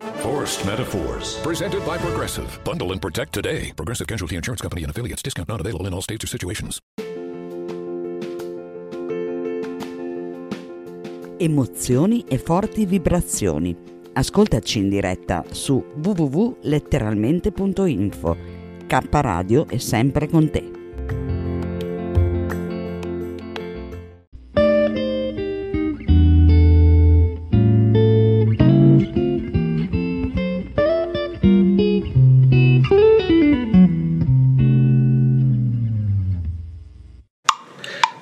Forced Metaphors, presented by Progressive. Bundle and protect today. Progressive Casualty Insurance Company and affiliates. Discount not available in all states or situations. Emozioni e forti vibrazioni. Ascoltaci in diretta su www.letteralmente.info. K Radio è sempre con te.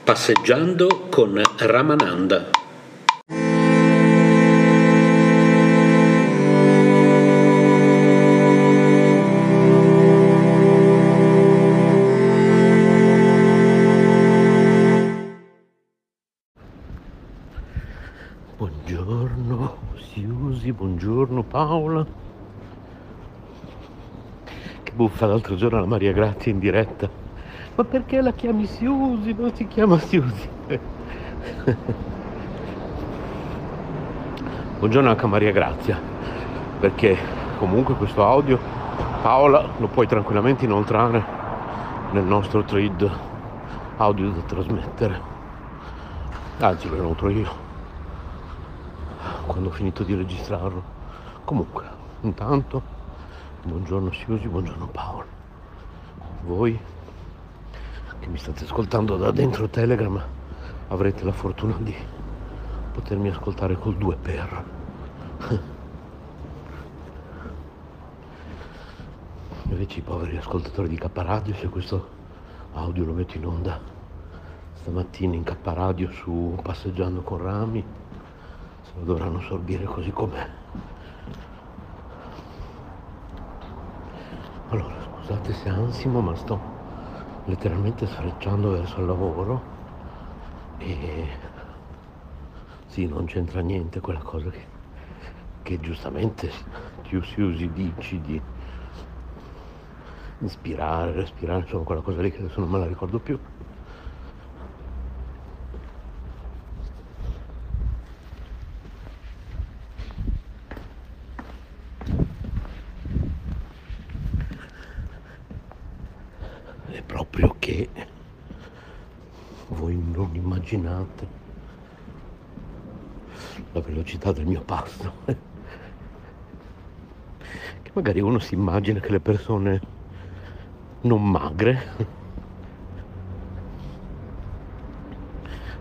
Passeggiando con Ramananda. Buongiorno Siusi, buongiorno Paola. Che buffa l'altro giorno la Maria Grazia in diretta. Ma perché la chiami Siusi? Non si chiama Siusi. Buongiorno anche a Maria Grazia, perché comunque questo audio Paola lo puoi tranquillamente inoltrare nel nostro thread audio da trasmettere. Anzi lo inoltro io quando ho finito di registrarlo. Comunque, intanto, buongiorno Siusi, buongiorno Paolo. Voi che mi state ascoltando da dentro Telegram avrete la fortuna di potermi ascoltare col 2 per. Invece i poveri ascoltatori di K Radio, se questo audio lo metto in onda stamattina in K Radio su Passeggiando con Rami, se lo dovranno sorbire così com'è. Allora, scusate se ansimo, ma sto letteralmente sfrecciando verso il lavoro e sì, non c'entra niente quella cosa che, che giustamente più si usi dici di ispirare, respirare, insomma quella cosa lì che adesso non me la ricordo più. È proprio che voi non immaginate la velocità del mio passo. Che magari uno si immagina che le persone non magre.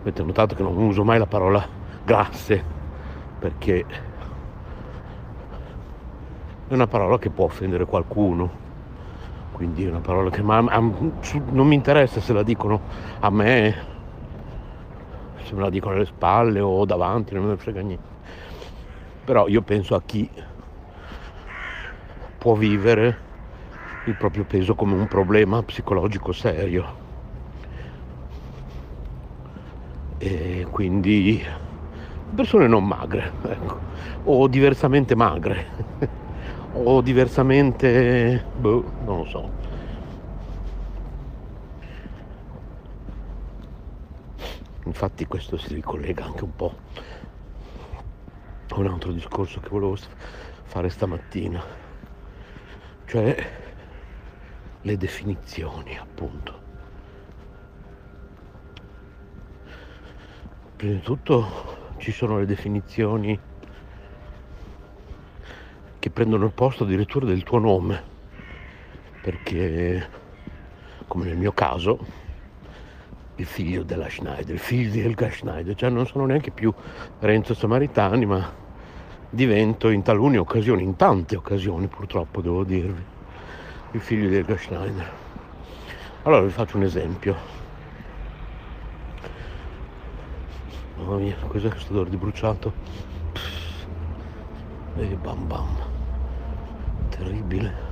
Avete notato che non uso mai la parola grasse perché è una parola che può offendere qualcuno quindi è una parola che ma, ma, non mi interessa se la dicono a me, se me la dicono alle spalle o davanti, non me frega niente. Però io penso a chi può vivere il proprio peso come un problema psicologico serio. E quindi persone non magre, ecco, o diversamente magre o diversamente, boh, non lo so. Infatti questo si ricollega anche un po' a un altro discorso che volevo fare stamattina, cioè le definizioni appunto. Prima di tutto ci sono le definizioni che prendono il posto addirittura del tuo nome, perché come nel mio caso il figlio della Schneider, il figlio di Helga Schneider, cioè non sono neanche più Renzo Samaritani, ma divento in talune occasioni, in tante occasioni purtroppo devo dirvi, il figlio di Helga Schneider. Allora vi faccio un esempio. Mamma mia, cos'è questo odore di bruciato? E bam bam terribile.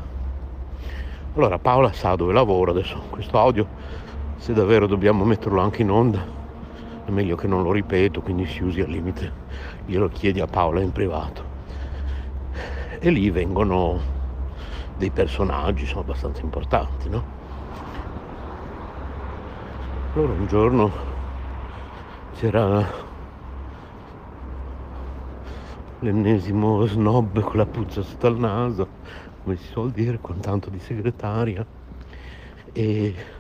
Allora Paola sa dove lavoro, adesso questo audio se davvero dobbiamo metterlo anche in onda è meglio che non lo ripeto, quindi si usi al limite, glielo chiedi a Paola in privato. E lì vengono dei personaggi, sono abbastanza importanti, no? Allora un giorno c'era l'ennesimo snob con la puzza sotto al naso, come si suol dire, con tanto di segretaria. E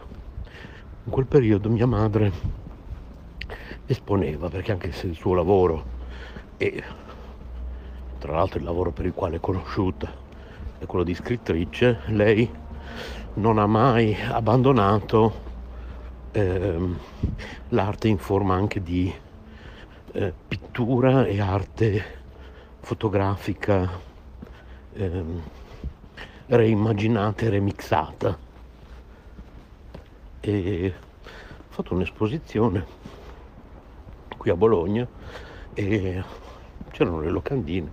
in quel periodo mia madre esponeva, perché anche se il suo lavoro e tra l'altro il lavoro per il quale è conosciuta è quello di scrittrice, lei non ha mai abbandonato ehm, l'arte in forma anche di eh, pittura e arte fotografica ehm, reimmaginata e remixata. E ho fatto un'esposizione qui a Bologna e c'erano le locandine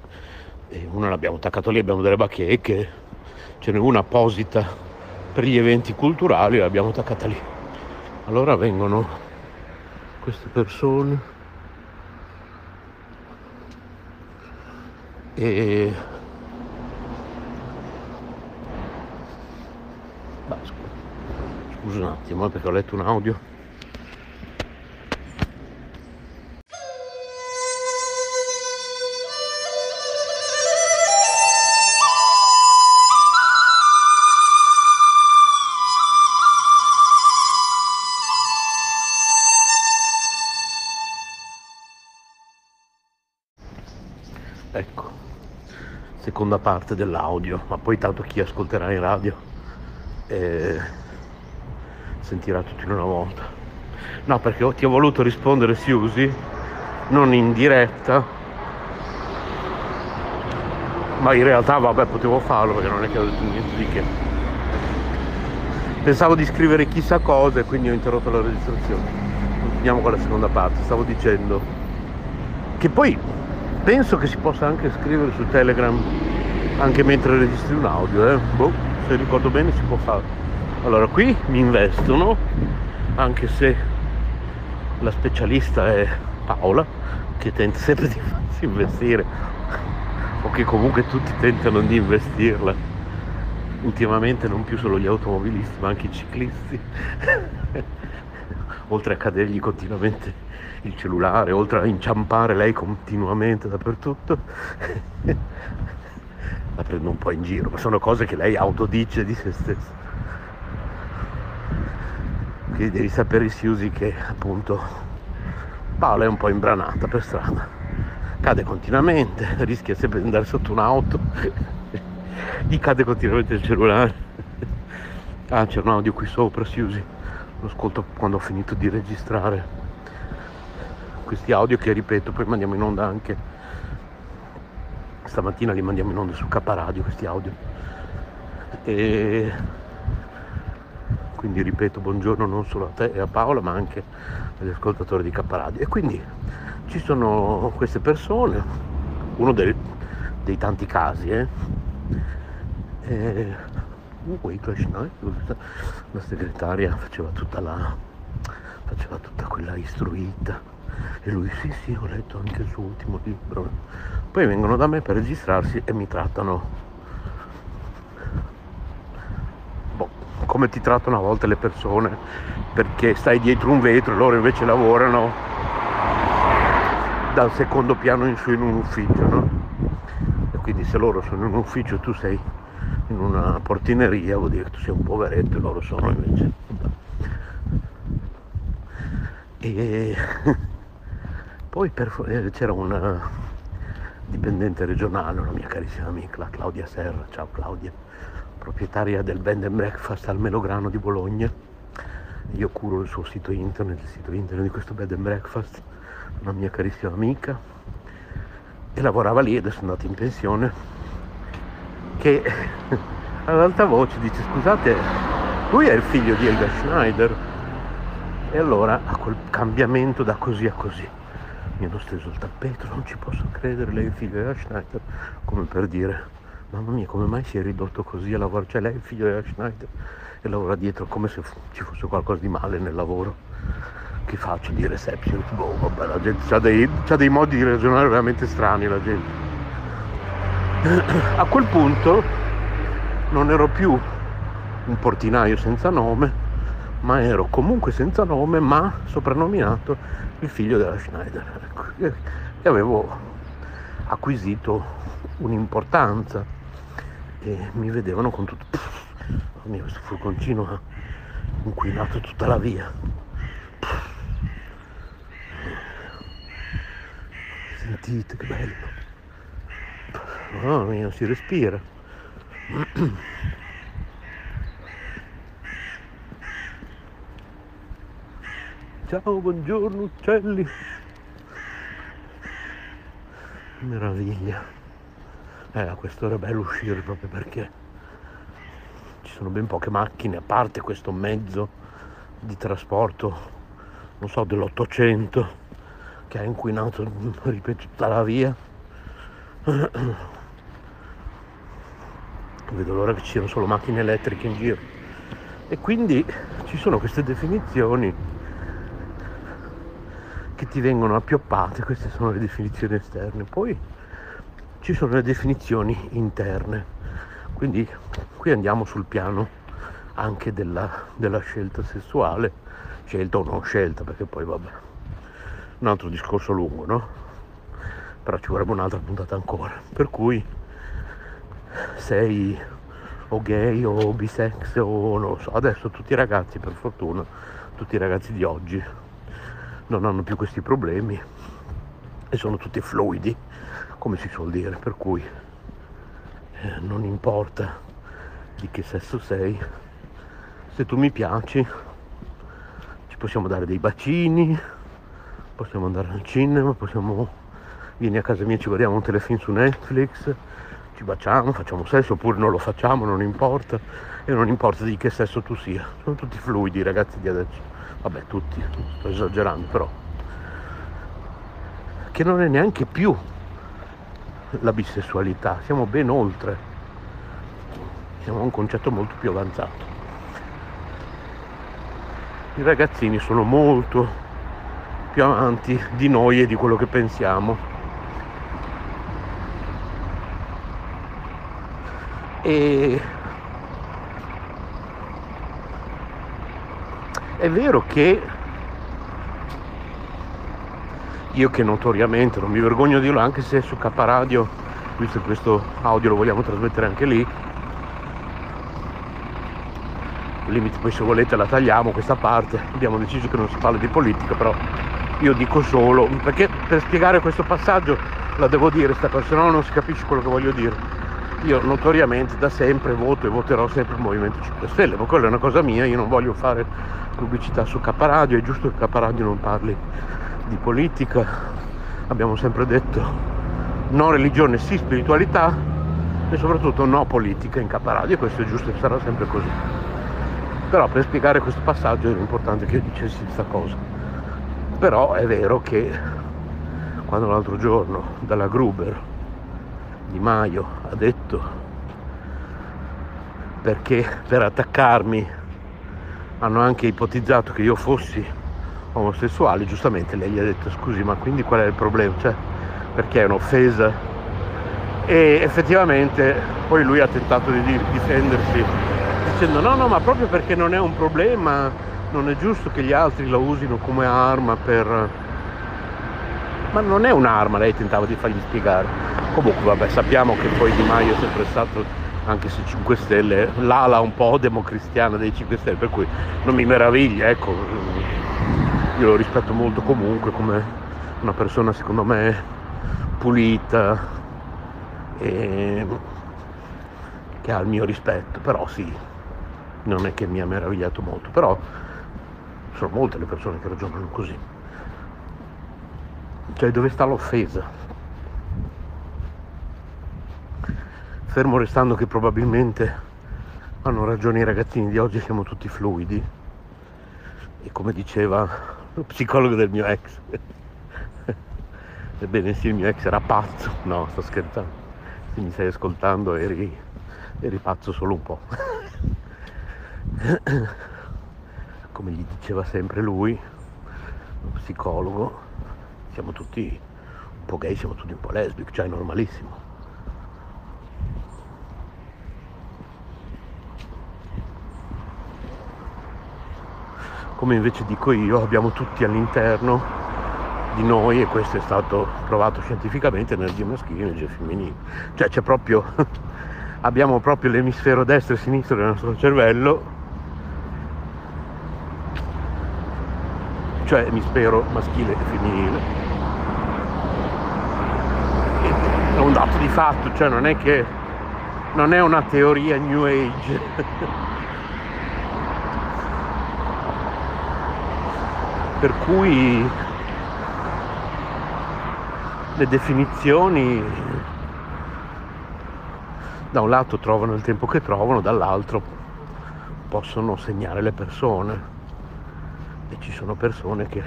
e una l'abbiamo attaccato lì, abbiamo delle bacheche, ce n'è una apposita per gli eventi culturali, l'abbiamo attaccata lì. Allora vengono queste persone e scusa un attimo eh, perché ho letto un audio. Ecco, seconda parte dell'audio, ma poi tanto chi ascolterà in radio eh, sentirà tutto in una volta. No, perché ti ho voluto rispondere Siusi, non in diretta, ma in realtà vabbè potevo farlo perché non è che ho detto niente di che. Pensavo di scrivere chissà cosa e quindi ho interrotto la registrazione. Continuiamo con la seconda parte, stavo dicendo che poi penso che si possa anche scrivere su Telegram anche mentre registri un audio, eh? boh, se ricordo bene si può fare. Allora qui mi investono, anche se la specialista è Paola, che tenta sempre di farsi investire, o che comunque tutti tentano di investirla. Ultimamente non più solo gli automobilisti, ma anche i ciclisti. Oltre a cadergli continuamente il cellulare, oltre a inciampare lei continuamente dappertutto, la prendo un po' in giro, ma sono cose che lei autodice di se stessa. Quindi devi sapere Siusi che appunto Paola è un po' imbranata per strada, cade continuamente, rischia sempre di andare sotto un'auto, gli cade continuamente il cellulare. Ah, c'è un audio qui sopra, Siusi, lo ascolto quando ho finito di registrare questi audio che ripeto poi mandiamo in onda anche stamattina li mandiamo in onda su K Radio questi audio. E quindi ripeto buongiorno non solo a te e a Paola ma anche agli ascoltatori di K e quindi ci sono queste persone uno dei, dei tanti casi eh? e, uh, la segretaria faceva tutta la faceva tutta quella istruita e lui sì sì ho letto anche il suo ultimo libro. Poi vengono da me per registrarsi e mi trattano boh, come ti trattano a volte le persone perché stai dietro un vetro e loro invece lavorano dal secondo piano in su in un ufficio, no? E quindi se loro sono in un ufficio tu sei in una portineria vuol dire che tu sei un poveretto e loro sono invece. E poi per, eh, c'era una dipendente regionale, una mia carissima amica, la Claudia Serra, ciao Claudia, proprietaria del bed and breakfast al Melograno di Bologna. Io curo il suo sito internet, il sito internet di questo bed and breakfast, una mia carissima amica, e lavorava lì, adesso è andata in pensione, che ad alta voce dice scusate, lui è il figlio di Elga Schneider. E allora a quel cambiamento da così a così mi hanno steso il tappeto, non ci posso credere, lei è figlio di Schneider, come per dire mamma mia come mai si è ridotto così a lavorare, cioè lei è il figlio della Schneider e lavora dietro come se ci fosse qualcosa di male nel lavoro. Che faccio? Di reception? Boh vabbè la gente ha dei, dei modi di ragionare veramente strani la gente. A quel punto non ero più un portinaio senza nome ma ero comunque senza nome ma soprannominato il figlio della Schneider ecco, e avevo acquisito un'importanza e mi vedevano con tutto oh mio, questo furgoncino ha inquinato tutta la via. Sentite che bello. Oh mio si respira. Ciao buongiorno uccelli. Meraviglia eh, a quest'ora è bello uscire proprio perché ci sono ben poche macchine, a parte questo mezzo di trasporto, non so, dell'Ottocento, che ha inquinato, ripeto, tutta la via. Vedo l'ora che ci siano solo macchine elettriche in giro. E quindi ci sono queste definizioni che ti vengono appioppate, queste sono le definizioni esterne. Poi ci sono le definizioni interne. Quindi qui andiamo sul piano anche della, della scelta sessuale, scelta o non scelta, perché poi vabbè, un altro discorso lungo, no? Però ci vorrebbe un'altra puntata ancora. Per cui sei o gay o bisex o non lo so, adesso tutti i ragazzi per fortuna, tutti i ragazzi di oggi non hanno più questi problemi e sono tutti fluidi come si suol dire, per cui eh, non importa di che sesso sei, se tu mi piaci ci possiamo dare dei bacini, possiamo andare al cinema, possiamo vieni a casa mia ci guardiamo un telefilm su Netflix, ci baciamo, facciamo sesso oppure non lo facciamo, non importa e non importa di che sesso tu sia, sono tutti fluidi ragazzi di adesso, vabbè tutti, sto esagerando però, che non è neanche più la bisessualità, siamo ben oltre, siamo a un concetto molto più avanzato. I ragazzini sono molto più avanti di noi e di quello che pensiamo. E è vero che io che notoriamente non mi vergogno di dirlo anche se su K Radio visto che questo audio lo vogliamo trasmettere anche lì limite poi se volete la tagliamo questa parte. Abbiamo deciso che non si parla di politica però io dico solo perché per spiegare questo passaggio la devo dire sta cosa se no non si capisce quello che voglio dire. Io notoriamente da sempre voto e voterò sempre il Movimento 5 Stelle ma quella è una cosa mia io non voglio fare pubblicità su K Radio è giusto che K Radio non parli di politica, abbiamo sempre detto no religione, sì spiritualità e soprattutto no politica in caparadio, questo è giusto e sarà sempre così. Però per spiegare questo passaggio era importante che io dicessi questa cosa. Però è vero che quando l'altro giorno dalla Gruber Di Maio ha detto perché per attaccarmi hanno anche ipotizzato che io fossi omosessuali, giustamente lei gli ha detto scusi ma quindi qual è il problema? Cioè, perché è un'offesa? E effettivamente poi lui ha tentato di difendersi dicendo no no ma proprio perché non è un problema, non è giusto che gli altri la usino come arma per... Ma non è un'arma, lei tentava di fargli spiegare. Comunque vabbè sappiamo che poi Di Maio è sempre stato anche se 5 Stelle, l'ala un po' democristiana dei 5 Stelle, per cui non mi meraviglia, ecco, io lo rispetto molto comunque come una persona secondo me pulita e che ha il mio rispetto, però sì, non è che mi ha meravigliato molto, però sono molte le persone che ragionano così. Cioè dove sta l'offesa? Fermo restando che probabilmente hanno ragione i ragazzini di oggi, siamo tutti fluidi e come diceva lo psicologo del mio ex. Ebbene sì, il mio ex era pazzo. No, sto scherzando. se mi stai ascoltando eri, eri pazzo solo un po'. Come gli diceva sempre lui, lo psicologo, siamo tutti un po' gay, siamo tutti un po' lesbici, cioè è normalissimo. Come invece dico io, abbiamo tutti all'interno di noi e questo è stato provato scientificamente energia maschile e energia femminile. Cioè c'è proprio, abbiamo proprio l'emisfero destro e sinistro del nostro cervello, cioè emisfero maschile e femminile. È un dato di fatto, cioè non è che non è una teoria new age. per cui le definizioni da un lato trovano il tempo che trovano, dall'altro possono segnare le persone e ci sono persone che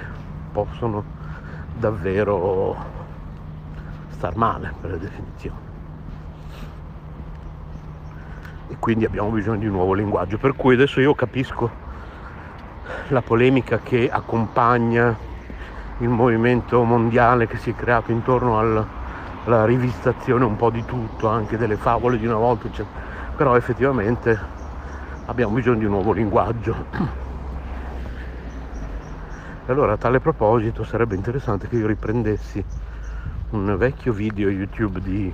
possono davvero star male per le definizioni. E quindi abbiamo bisogno di un nuovo linguaggio, per cui adesso io capisco la polemica che accompagna il movimento mondiale che si è creato intorno al, alla rivistazione un po' di tutto, anche delle favole di una volta, eccetera. però effettivamente abbiamo bisogno di un nuovo linguaggio. E allora a tale proposito sarebbe interessante che io riprendessi un vecchio video YouTube di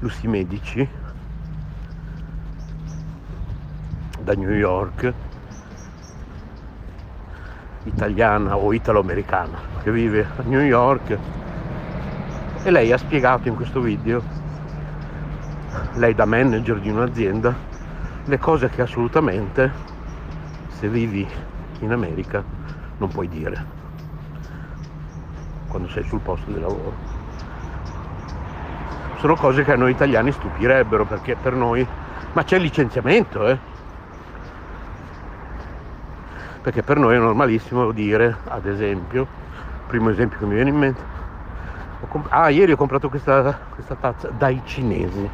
Lucy Medici da New York italiana o italo-americana che vive a New York e lei ha spiegato in questo video, lei da manager di un'azienda, le cose che assolutamente se vivi in America non puoi dire quando sei sul posto di lavoro. Sono cose che a noi italiani stupirebbero perché per noi, ma c'è licenziamento, eh? Perché per noi è normalissimo dire, ad esempio, primo esempio che mi viene in mente, comp- ah ieri ho comprato questa, questa tazza dai cinesi.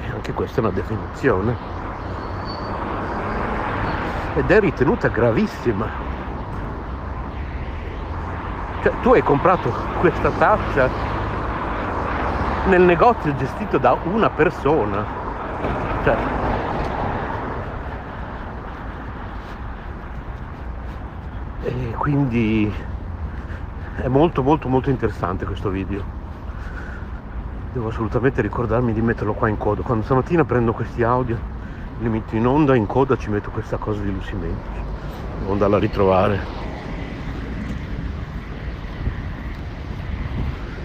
E anche questa è una definizione. Ed è ritenuta gravissima. Cioè, tu hai comprato questa tazza nel negozio gestito da una persona. Cioè, e quindi è molto molto molto interessante questo video. Devo assolutamente ricordarmi di metterlo qua in coda. Quando stamattina prendo questi audio li metto in onda in coda ci metto questa cosa di Lucy Medici devo andarla a ritrovare.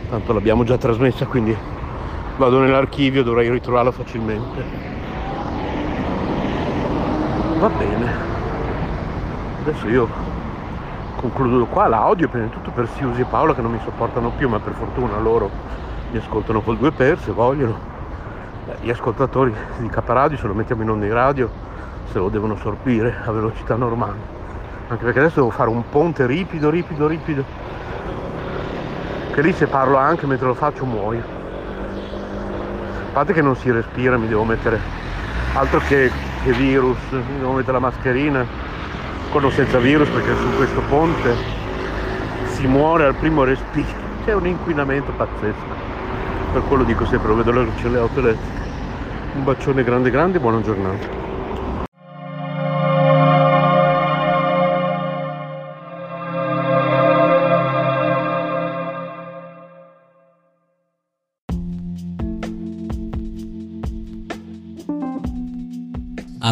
Tanto l'abbiamo già trasmessa quindi vado nell'archivio dovrei ritrovarla facilmente. Va bene. Adesso io concludo qua l'audio prima di tutto per Siusi e Paola che non mi sopportano più ma per fortuna loro mi ascoltano col due per se vogliono. Gli ascoltatori di Caparadio se lo mettiamo in onda in radio se lo devono sorpire a velocità normale. Anche perché adesso devo fare un ponte ripido ripido ripido che lì se parlo anche mentre lo faccio muoio. A parte che non si respira mi devo mettere altro che, che virus mi devo mettere la mascherina con o senza virus perché su questo ponte si muore al primo respiro. C'è un inquinamento pazzesco. Per quello dico sempre vedo le auto elettriche un bacione grande grande buona giornata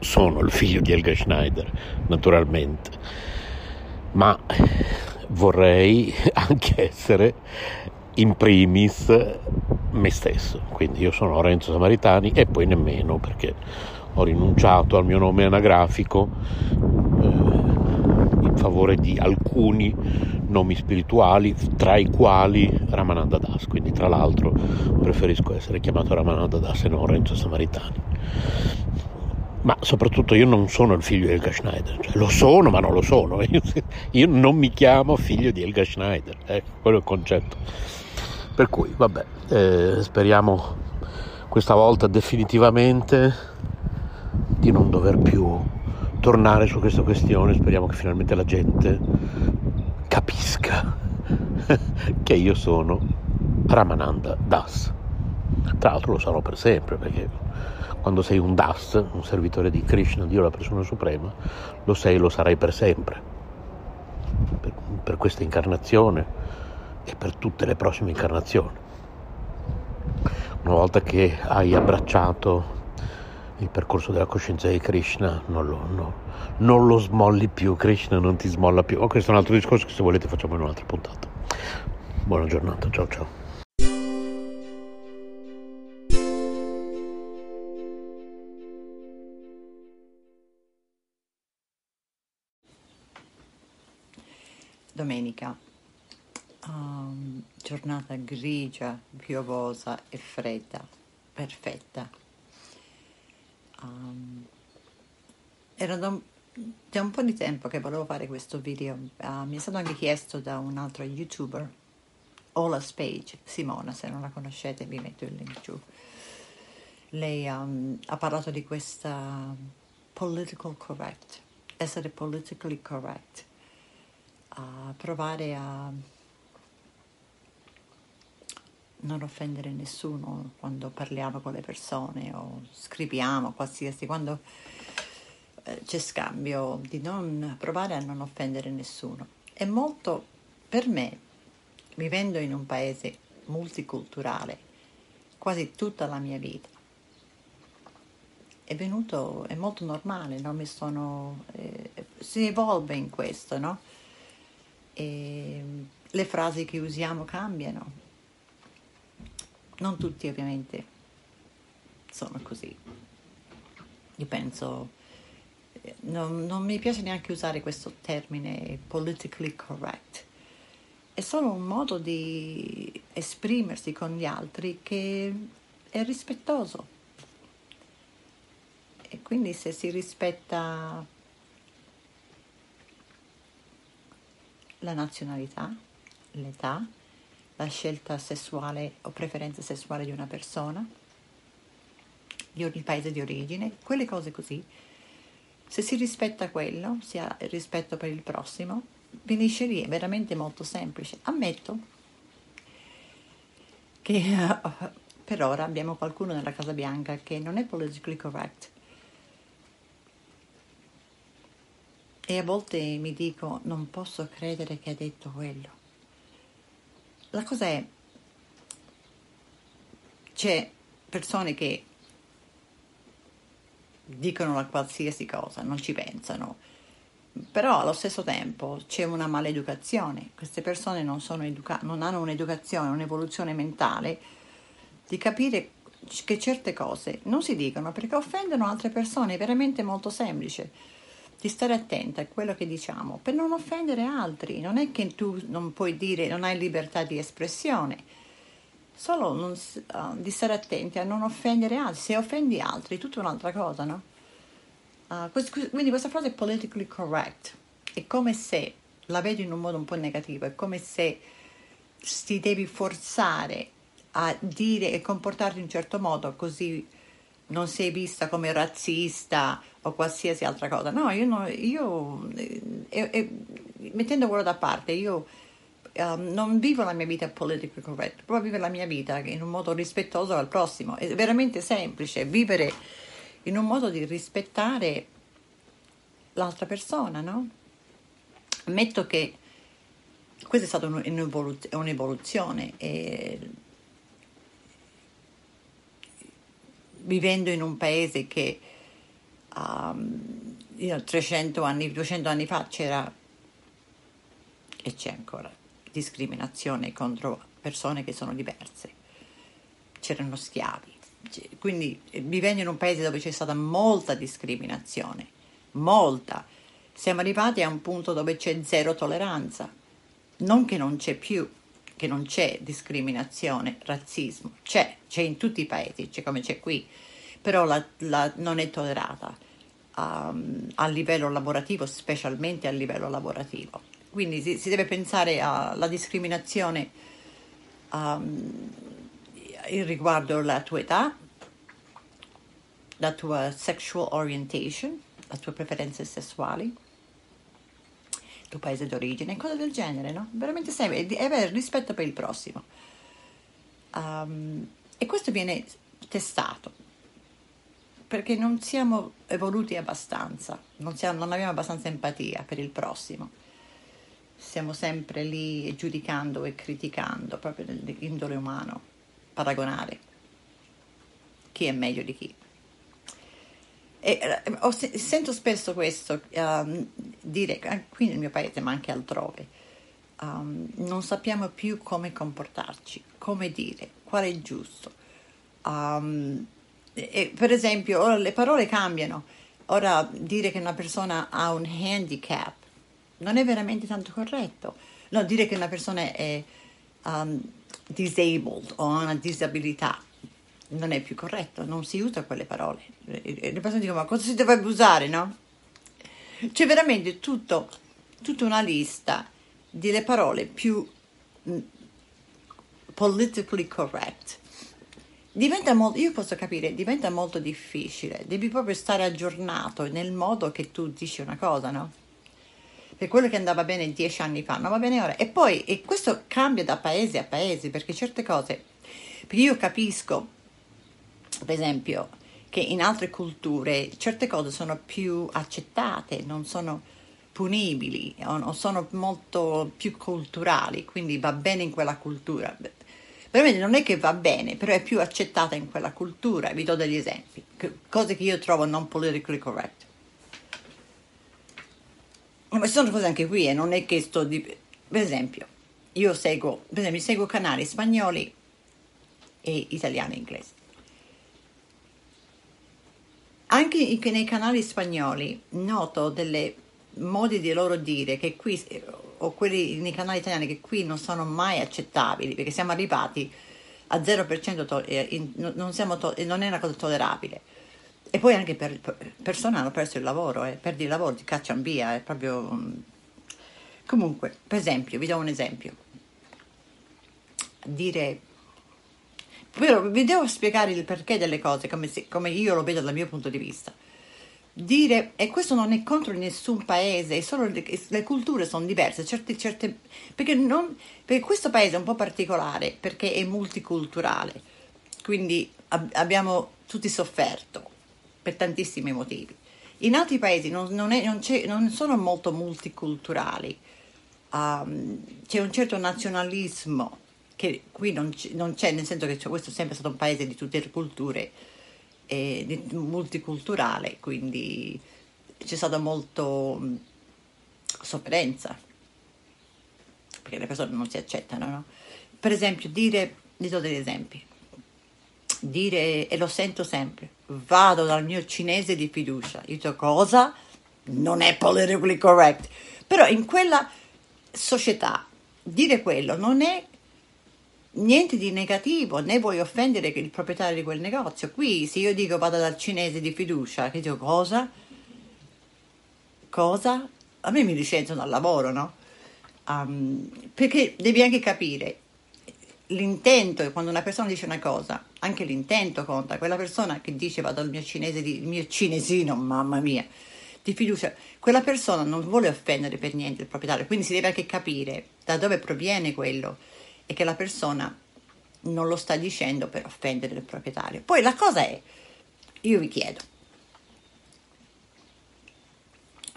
sono il figlio di Helga Schneider, naturalmente, ma vorrei anche essere in primis me stesso, quindi io sono Lorenzo Samaritani e poi nemmeno perché ho rinunciato al mio nome anagrafico eh, in favore di alcuni nomi spirituali, tra i quali Ramananda Das, quindi tra l'altro preferisco essere chiamato Ramananda Das e non Lorenzo Samaritani. Ma soprattutto io non sono il figlio di Elga Schneider, cioè, lo sono ma non lo sono, io non mi chiamo figlio di Elga Schneider, ecco, quello è il concetto. Per cui, vabbè, eh, speriamo questa volta definitivamente di non dover più tornare su questa questione, speriamo che finalmente la gente capisca che io sono Ramananda Das. Tra l'altro lo sarò per sempre, perché quando sei un Das, un servitore di Krishna, Dio la persona suprema, lo sei e lo sarai per sempre, per, per questa incarnazione e per tutte le prossime incarnazioni. Una volta che hai abbracciato il percorso della coscienza di Krishna, non lo, no, non lo smolli più, Krishna non ti smolla più. Ma questo è un altro discorso se volete facciamo in un'altra puntata. Buona giornata, ciao ciao. Domenica um, giornata grigia, piovosa e fredda, perfetta. Um, era da un, da un, po' di tempo che volevo fare questo video, uh, mi è stato anche chiesto da un altro youtuber, Ola Spage, Simona, se non la conoscete vi metto il link giù. Lei um, ha parlato di questa political correct, essere politically correct, uh, provare a non offendere nessuno quando parliamo con le persone o scriviamo qualsiasi, quando eh, c'è scambio, di non provare a non offendere nessuno. È molto, per me, vivendo in un paese multiculturale, quasi tutta la mia vita, è venuto, è molto normale, no? Mi sono, eh, si evolve in questo, no? E le frasi che usiamo cambiano, non tutti ovviamente sono così. Io penso, non, non mi piace neanche usare questo termine politically correct. È solo un modo di esprimersi con gli altri che è rispettoso. E quindi se si rispetta la nazionalità, l'età, la scelta sessuale o preferenza sessuale di una persona, il paese di origine, quelle cose così. Se si rispetta quello, si ha rispetto per il prossimo, finisce lì, è veramente molto semplice. Ammetto che uh, per ora abbiamo qualcuno nella Casa Bianca che non è politically correct. E a volte mi dico, non posso credere che ha detto quello. La cosa è, c'è persone che dicono la qualsiasi cosa, non ci pensano, però allo stesso tempo c'è una maleducazione, queste persone non, educa- non hanno un'educazione, un'evoluzione mentale di capire che certe cose non si dicono perché offendono altre persone, è veramente molto semplice di stare attenta a quello che diciamo per non offendere altri. Non è che tu non puoi dire, non hai libertà di espressione, solo non, uh, di stare attenti a non offendere altri. Se offendi altri, è tutta un'altra cosa, no? Uh, quindi questa frase è politically correct. È come se, la vedo in un modo un po' negativo, è come se ti devi forzare a dire e comportarti in un certo modo così non sei vista come razzista o qualsiasi altra cosa. No, io, no, io eh, eh, mettendo quello da parte, io um, non vivo la mia vita politically correct, proprio vivo la mia vita in un modo rispettoso al prossimo. È veramente semplice vivere in un modo di rispettare l'altra persona, no? Ammetto che questa è stata un'evoluzione e vivendo in un paese che um, 300 anni, 200 anni fa c'era e c'è ancora discriminazione contro persone che sono diverse, c'erano schiavi. Quindi eh, vivendo in un paese dove c'è stata molta discriminazione, molta, siamo arrivati a un punto dove c'è zero tolleranza. Non che non c'è più, che non c'è discriminazione, razzismo, c'è, c'è in tutti i paesi, c'è come c'è qui, però la, la, non è tollerata um, a livello lavorativo, specialmente a livello lavorativo. Quindi si, si deve pensare alla discriminazione um, riguardo alla tua età, la tua sexual orientation, le tue preferenze sessuali, il tuo paese d'origine, cose del genere, no? Veramente sempre, e avere rispetto per il prossimo. Um, e questo viene testato perché non siamo evoluti abbastanza, non, siamo, non abbiamo abbastanza empatia per il prossimo. Siamo sempre lì giudicando e criticando proprio nell'indole umano, paragonare chi è meglio di chi. E, eh, ho, sento spesso questo um, dire, qui nel mio paese ma anche altrove, um, non sappiamo più come comportarci, come dire, qual è il giusto. Um, e, per esempio, ora le parole cambiano. Ora dire che una persona ha un handicap non è veramente tanto corretto. No, dire che una persona è um, disabled o ha una disabilità non è più corretto, non si usa quelle parole. Le persone dicono ma cosa si dovrebbe usare, no? C'è veramente tutto, tutta una lista delle parole più mm, politically correct. Diventa molto, io posso capire, diventa molto difficile, devi proprio stare aggiornato nel modo che tu dici una cosa, no? Per quello che andava bene dieci anni fa, non va bene ora. E poi, e questo cambia da paese a paese, perché certe cose, perché io capisco, per esempio, che in altre culture certe cose sono più accettate, non sono punibili o sono molto più culturali, quindi va bene in quella cultura. Veramente non è che va bene, però è più accettata in quella cultura. Vi do degli esempi, cose che io trovo non politically correct. Ma ci sono cose anche qui e eh, non è che sto di... Per esempio, io seguo, per esempio, seguo canali spagnoli e italiani e inglesi. Anche nei canali spagnoli noto delle modi di loro dire che qui o quelli nei canali italiani che qui non sono mai accettabili perché siamo arrivati a 0% to- in, non, to- non, è una cosa tollerabile. E poi anche per persone hanno perso il lavoro eh, perdi il lavoro ti cacciano via è proprio mm. comunque per esempio vi do un esempio. Dire però vi devo spiegare il perché delle cose come, se, come io lo vedo dal mio punto di vista dire, e questo non è contro nessun paese, solo le, le culture sono diverse, certe, certe, perché, non, perché, questo paese è un po' particolare perché è multiculturale, quindi ab, abbiamo tutti sofferto per tantissimi motivi. In altri paesi non, non, è, non, non sono molto multiculturali, um, c'è un certo nazionalismo che qui non, c'è, nel senso che questo è sempre stato un paese di tutte le culture e multiculturale, quindi c'è stata molto sofferenza, perché le persone non si accettano. No? Per esempio, dire, vi do degli esempi, dire, e lo sento sempre, vado dal mio cinese di fiducia, io dico cosa? Non è politically correct, però in quella società dire quello non è niente di negativo, né vuoi offendere il proprietario di quel negozio. Qui se io dico vado dal cinese di fiducia, che dico cosa? Cosa? A me mi licenziano dal lavoro, no? Um, perché devi anche capire l'intento, quando una persona dice una cosa, anche l'intento conta. Quella persona che dice vado al mio cinese, di, il mio cinesino, mamma mia, di fiducia, quella persona non vuole offendere per niente il proprietario, quindi si deve anche capire da dove proviene quello e che la persona non lo sta dicendo per offendere il proprietario. Poi la cosa è, io vi chiedo,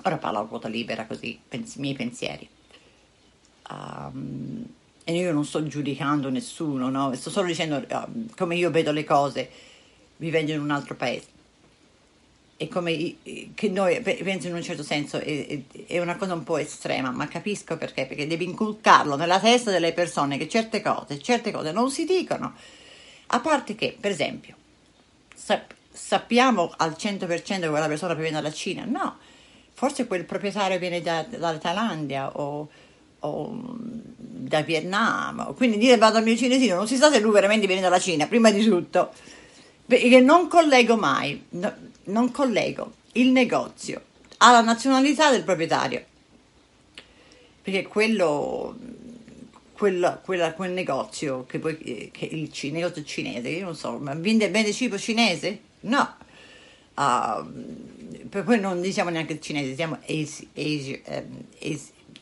ora parlo a ruota libera così, i miei pensieri. Um, e io non sto giudicando nessuno, no? sto solo dicendo um, come io vedo le cose vivendo in un altro paese. È come che noi penso in un certo senso è, è, una cosa un po' estrema, ma capisco perché, perché devi inculcarlo nella testa delle persone che certe cose, certe cose non si dicono. A parte che, per esempio, sap- sappiamo al 100% che quella persona proviene dalla Cina, no, forse quel proprietario viene da, dalla Thailandia o, o da Vietnam, quindi dire vado al mio cinesino non si sa se lui veramente viene dalla Cina, prima di tutto, perché non collego mai. No, non collego il negozio alla nazionalità del proprietario, perché quello, quello quella, quel negozio che poi che il, negozio cinese, io non so, ma vende, vende cibo cinese? No. Uh, poi non diciamo neanche cinese, diciamo Asi, Asi, um,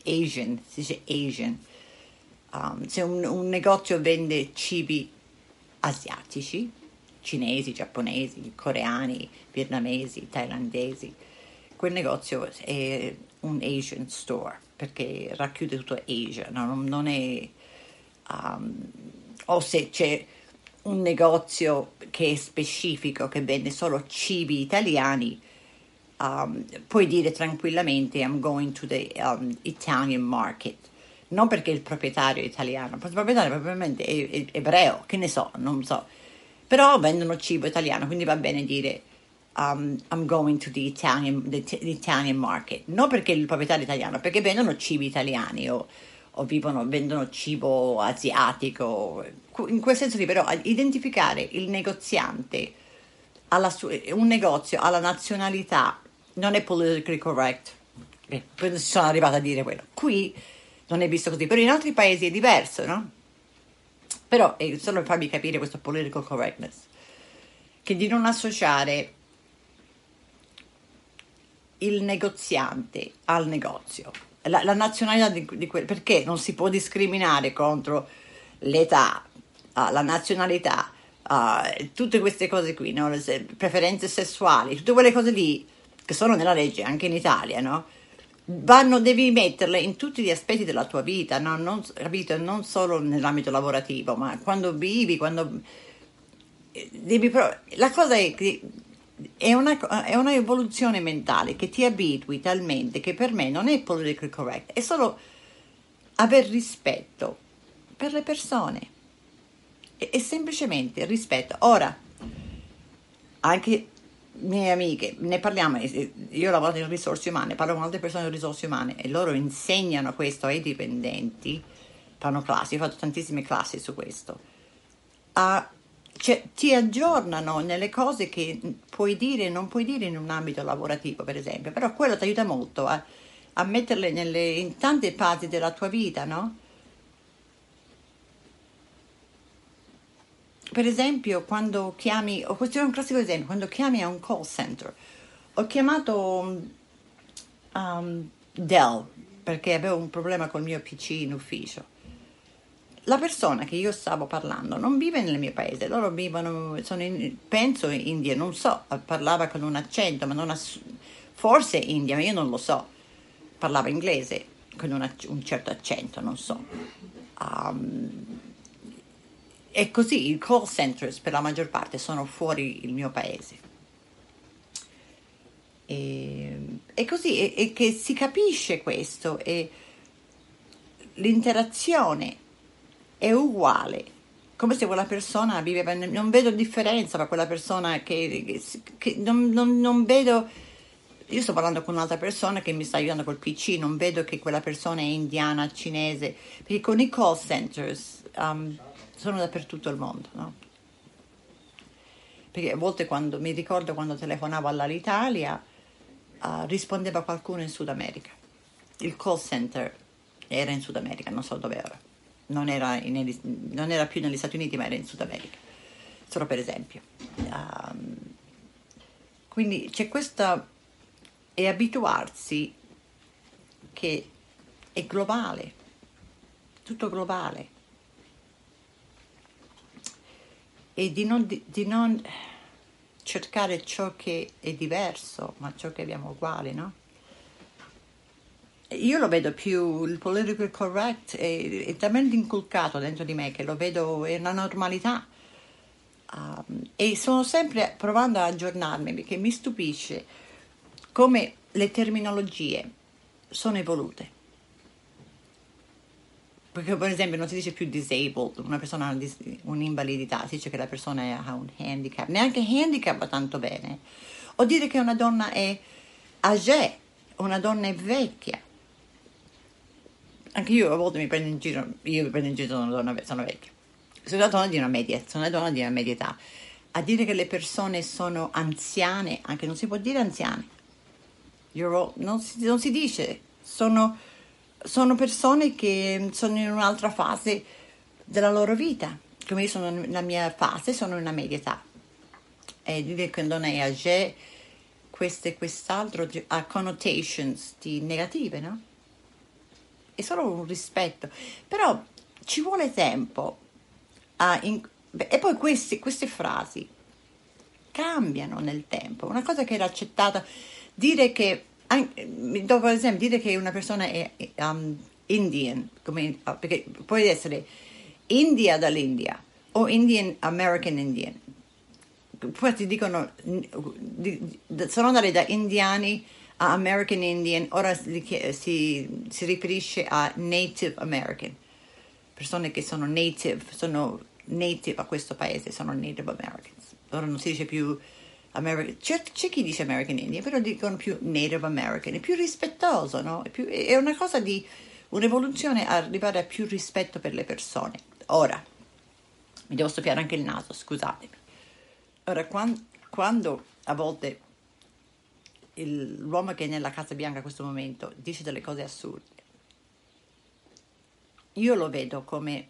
Asian, si dice Asian. Um, se un, un negozio vende cibi asiatici, cinesi, giapponesi, coreani, vietnamesi, thailandesi. Quel negozio è un Asian store perché racchiude tutto Asia, no? non è... Um, o se c'è un negozio che è specifico, che vende solo cibi italiani, um, puoi dire tranquillamente I'm going to the um, Italian market. Non perché il proprietario è italiano, il proprietario probabilmente è, è ebreo, che ne so, non so però vendono cibo italiano, quindi va bene dire um, I'm going to the Italian, the, the Italian market, non perché il proprietario è italiano, perché vendono cibi italiani o, o vivono, vendono cibo asiatico, in quel senso lì però identificare il negoziante, su- un negozio alla nazionalità non è politically correct, eh, sono arrivata a dire quello, qui non è visto così, però in altri paesi è diverso, no? Però è solo per farvi capire questo political correctness, che di non associare il negoziante al negozio, la, la nazionalità di, di quel, perché non si può discriminare contro l'età, uh, la nazionalità, uh, tutte queste cose qui, no? Preferenze sessuali, tutte quelle cose lì che sono nella legge anche in Italia, no? Vanno, devi metterle in tutti gli aspetti della tua vita, no? non, capito? non solo nell'ambito lavorativo, ma quando vivi, quando eh, devi prov- la cosa è che è una, è una, evoluzione mentale che ti abitui talmente che per me non è politically correct, è solo aver rispetto per le persone. È, è semplicemente rispetto. Ora, anche mie amiche, ne parliamo, io lavoro in risorse umane, parlo con altre persone di risorse umane e loro insegnano questo ai dipendenti, fanno classi, ho fatto tantissime classi su questo. Uh, cioè, ti aggiornano nelle cose che puoi dire e non puoi dire in un ambito lavorativo, per esempio, però quello ti aiuta molto a, a metterle nelle, in tante parti della tua vita, no? Per esempio quando chiami, o questo è un classico esempio, quando chiami a un call center, ho chiamato um, Dell perché avevo un problema col mio PC in ufficio. La persona che io stavo parlando non vive nel mio paese, loro vivono, in, penso in India, non so, parlava con un accento, ma non ha, forse India, ma io non lo so, parlava inglese con una, un certo accento, non so. Um, e così i call centers per la maggior parte sono fuori il mio paese. E, e così, e, e, che si capisce questo e l'interazione è uguale, come se quella persona viveva, non vedo differenza tra quella persona che, che, che non, non, non vedo io sto parlando con un'altra persona che mi sta aiutando col PC, non vedo che quella persona è indiana, cinese, perché con i call centers um, sono dappertutto il mondo, no? Perché a volte quando mi ricordo quando telefonavo all'Italia uh, rispondeva qualcuno in Sud America. Il call center era in Sud America, non so dove era. Non era, in, non era più negli Stati Uniti, ma era in Sud America. Solo per esempio. Um, quindi c'è questa e abituarsi che è globale, tutto globale. E di non, di, non cercare ciò che è diverso, ma ciò che abbiamo uguale, no? Io lo vedo più, il political correct è, è talmente inculcato dentro di me che lo vedo, è una normalità. Um, e sono sempre provando ad aggiornarmi perché mi stupisce come le terminologie sono evolute. Perché per esempio non si dice più disabled, una persona ha un'invalidità, si dice che la persona ha un handicap, neanche handicap va tanto bene. O dire che una donna è âgée, una donna è vecchia. Anche io a volte mi prendo in giro, io mi prendo in giro, sono, donna, sono vecchia. Sono una donna di una media, sono una donna di una media età. A dire che le persone sono anziane, anche non si può dire anziane. All, non, si, non si dice, sono sono persone che sono in un'altra fase della loro vita, come io sono nella mia fase, sono in una media età. E dire che non è âgé, questo e quest'altro ha connotations di negative, no? È solo un rispetto. Però ci vuole tempo. In, e poi questi, queste frasi cambiano nel tempo. Una cosa che era accettata, dire che dopo ad esempio dire che una persona è um, Indian, come, ah, perché può essere India dall'India o Indian American Indian. Poi ti dicono, sono andati da indiani a American Indian, ora si, si, si riferisce a Native American, persone che sono native, sono native a questo paese, sono Native Americans. Ora non si dice più American, c'è, c'è, chi dice American Indian, però dicono più Native American, è più rispettoso, no? È, più, è una cosa di un'evoluzione arrivare a più rispetto per le persone. Ora, mi devo soffiare anche il naso, scusatemi. Ora, quando, quando a volte il, l'uomo che è nella Casa Bianca in questo momento dice delle cose assurde, io lo vedo come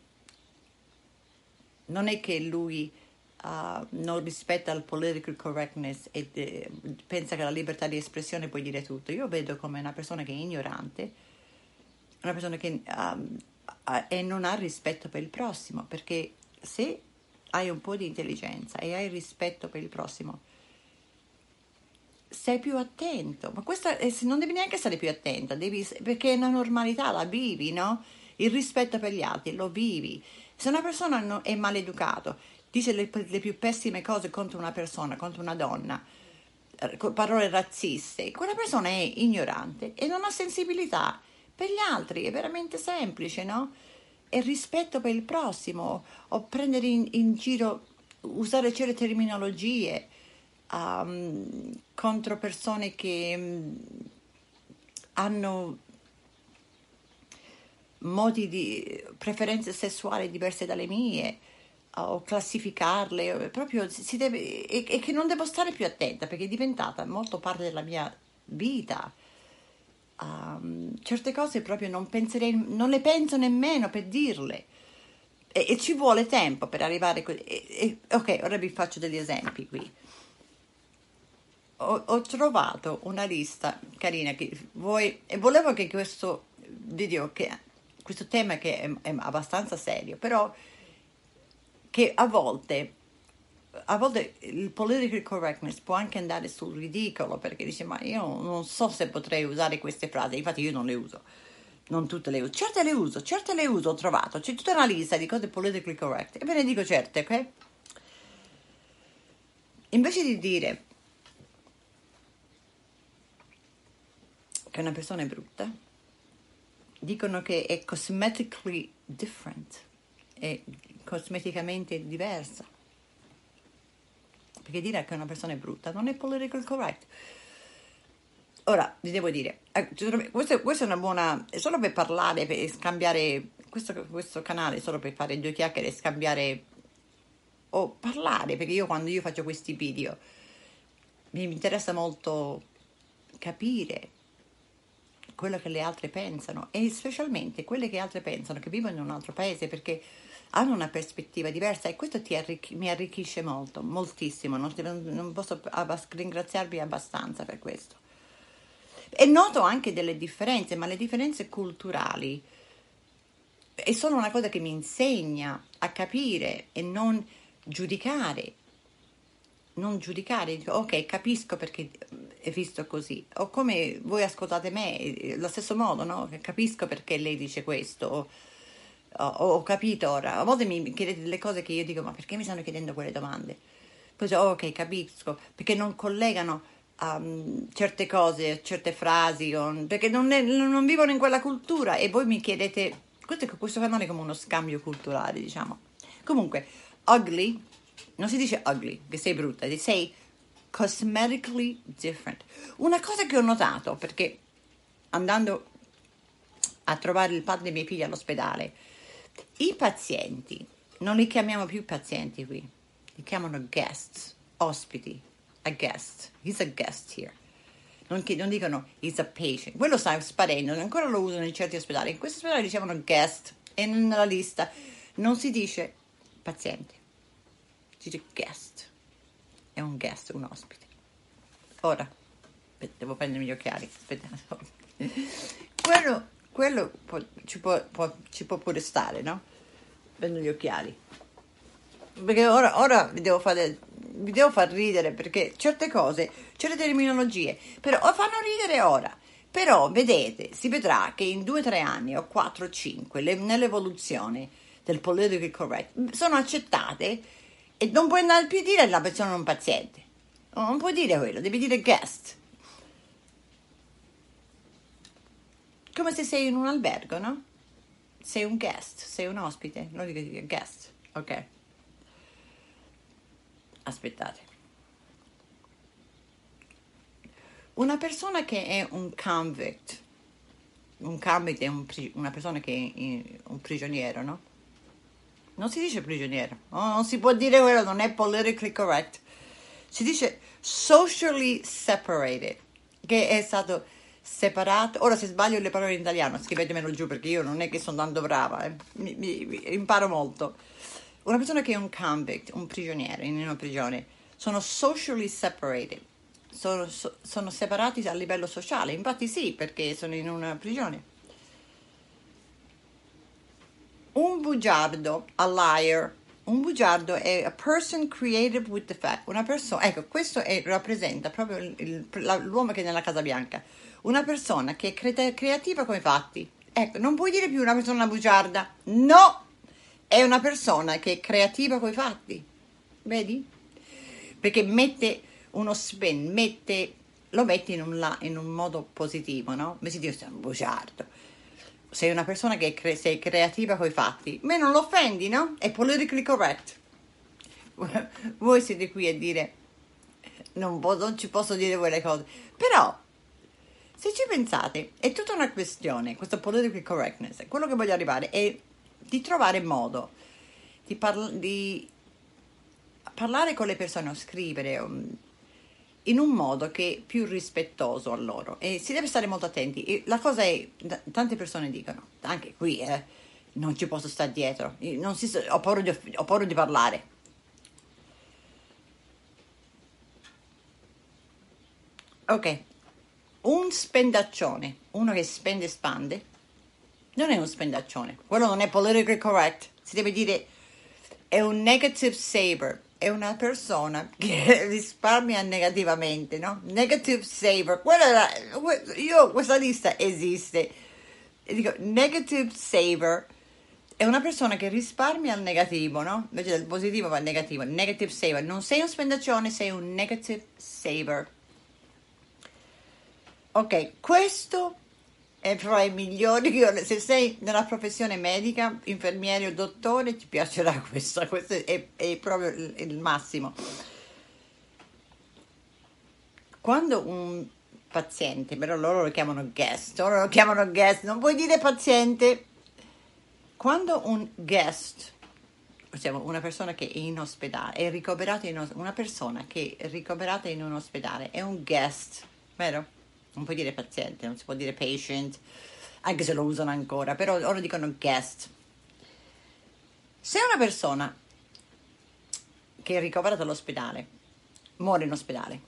non è che lui uh, non rispetta il political correctness e de, pensa che la libertà di espressione può dire tutto. Io vedo come una persona che è ignorante, una persona che um, uh, e non ha rispetto per il prossimo, perché se hai un po' di intelligenza e hai rispetto per il prossimo, sei più attento. Ma questa eh, non devi neanche stare più attenta, devi, perché è una normalità, la vivi, no? Il rispetto per gli altri lo vivi. Se una persona è maleducato, dice le, le più pessime cose contro una persona, contro una donna, eh, parole razziste, quella persona è ignorante e non ha sensibilità per gli altri, è veramente semplice, no? E rispetto per il prossimo, o prendere in, in giro, usare certe terminologie um, contro persone che um, hanno modi di preferenze sessuali diverse dalle mie o classificarle, proprio si deve, e, e, che non devo stare più attenta perché è diventata molto parte della mia vita. Um, certe cose proprio non penserei, non le penso nemmeno per dirle. E, e ci vuole tempo per arrivare e, ok, ora vi faccio degli esempi qui. Ho, ho trovato una lista carina che voi, e volevo che questo video, che, questo tema che è, è abbastanza serio, però che a volte, a volte il political correctness può anche andare sul ridicolo perché dice ma io non so se potrei usare queste frasi, infatti io non le uso, non tutte le uso, certe le uso, certe le uso, ho trovato, c'è tutta una lista di cose politically correct e ve ne dico certe, ok? Invece di dire che una persona è brutta, dicono che è cosmetically different, è cosmeticamente diversa. Perché dire che una persona è brutta non è political correct. Ora, vi devo dire, eh, questa, questa è una buona, è solo per parlare, per scambiare, questo, questo canale è solo per fare due chiacchiere e scambiare o parlare, perché io quando io faccio questi video mi interessa molto capire quello che le altre pensano e specialmente quelle che altre pensano che vivono in un altro paese, perché hanno una prospettiva diversa e questo arricch- mi arricchisce molto, moltissimo, non, non posso abbas- ringraziarvi abbastanza per questo. E noto anche delle differenze, ma le differenze culturali è solo una cosa che mi insegna a capire e non giudicare. Non giudicare, ok, capisco perché è visto così. O come voi ascoltate me, lo stesso modo, no? Capisco perché lei dice questo ho, ho capito ora. A volte mi chiedete delle cose che io dico, ma perché mi stanno chiedendo quelle domande? Poi dico, ok, capisco, perché non collegano um, certe cose, certe frasi, o, perché non, è, non, vivono in quella cultura e voi mi chiedete, questo, questo canale è come uno scambio culturale, diciamo. Comunque, ugly, non si dice ugly, che sei brutta, sei cosmetically different. Una cosa che ho notato, perché andando a trovare il padre dei miei figli all'ospedale, i pazienti, non li chiamiamo più pazienti qui, li chiamano guests, ospiti, a guest, he's a guest here. Non, non dicono he's a patient, quello sta sparendo, ancora lo usano in certi ospedali, in questi ospedali dicevano guest e nella lista non si dice paziente, si dice guest, è un guest, un ospite. Ora, devo prendermi gli occhiali, aspetta. Quello, quello può, ci, può, può, ci può pure stare, no? Prendo gli occhiali. Perché ora, ora vi, devo fare, vi devo far ridere perché certe cose, certe terminologie, però fanno ridere ora. Però vedete, si vedrà che in due o tre anni o quattro o cinque, nell'evoluzione del political correct, sono accettate e non puoi andare più a dire la persona non paziente. Non puoi dire quello, devi dire guest. Come se sei in un albergo, no? Sei un guest, sei un ospite, non dico guest, ok? Aspettate. Una persona che è un convict, un convict è un, una persona che è un prigioniero, no? Non si dice prigioniero, non si può dire quello, non è politically correct. Si dice socially separated, che è stato separato. Ora, se sbaglio le parole in italiano, scrivetemelo giù perché io non è che sono tanto brava, eh. mi, mi, mi, imparo molto. Una persona che è un convict, un prigioniero in una prigione, sono socially separated, sono, so, sono separati a livello sociale. Infatti, sì, perché sono in una prigione. Un bugiardo, a liar, un bugiardo è a person creative with the fact, una persona, ecco, questo è, rappresenta proprio il, l'uomo che è nella Casa Bianca una persona che è cre- creativa come fatti. Ecco, non puoi dire più una persona bugiarda. No! È una persona che è creativa come fatti. Vedi? Perché mette uno spin, mette, lo mette in un, in un modo positivo, no? Mi si dice sei un bugiardo. Sei una persona che cre- sei creativa coi fatti. Ma non lo offendi, no? È politically correct. Voi siete qui a dire non, po- non ci posso dire quelle cose. Però se ci pensate, è tutta una questione, questo political correctness, quello che voglio arrivare è di trovare modo di, parla- di parlare con le persone o scrivere um, in un modo che è più rispettoso a loro e si deve stare molto attenti. E la cosa è, tante persone dicono, anche qui, eh, non ci posso stare dietro, si, ho, paura di, ho paura di parlare. Ok, un spendaccione, uno che spende e spande, non è un spendaccione, quello non è politically correct, si deve dire è un negative saver, è una persona che risparmia negativamente, no? Negative saver, quella io questa lista esiste, dico negative saver è una persona che risparmia al negativo, no? Invece del positivo va al negativo, negative saver, non sei un spendaccione, sei un negative saver. Ok, questo è tra i migliori se sei nella professione medica, infermiere o dottore, ti piacerà questo, questo è, è proprio il, massimo. Quando un paziente, però loro lo chiamano guest, loro lo chiamano guest, non puoi dire paziente. Quando un guest, ossia una persona che è in ospedale, è ricoverata in una persona che è ricoverata in un ospedale, è un guest, vero? Non puoi dire paziente, non si può dire patient, anche se lo usano ancora, però ora dicono guest. Se una persona che è ricoverata all'ospedale muore in ospedale,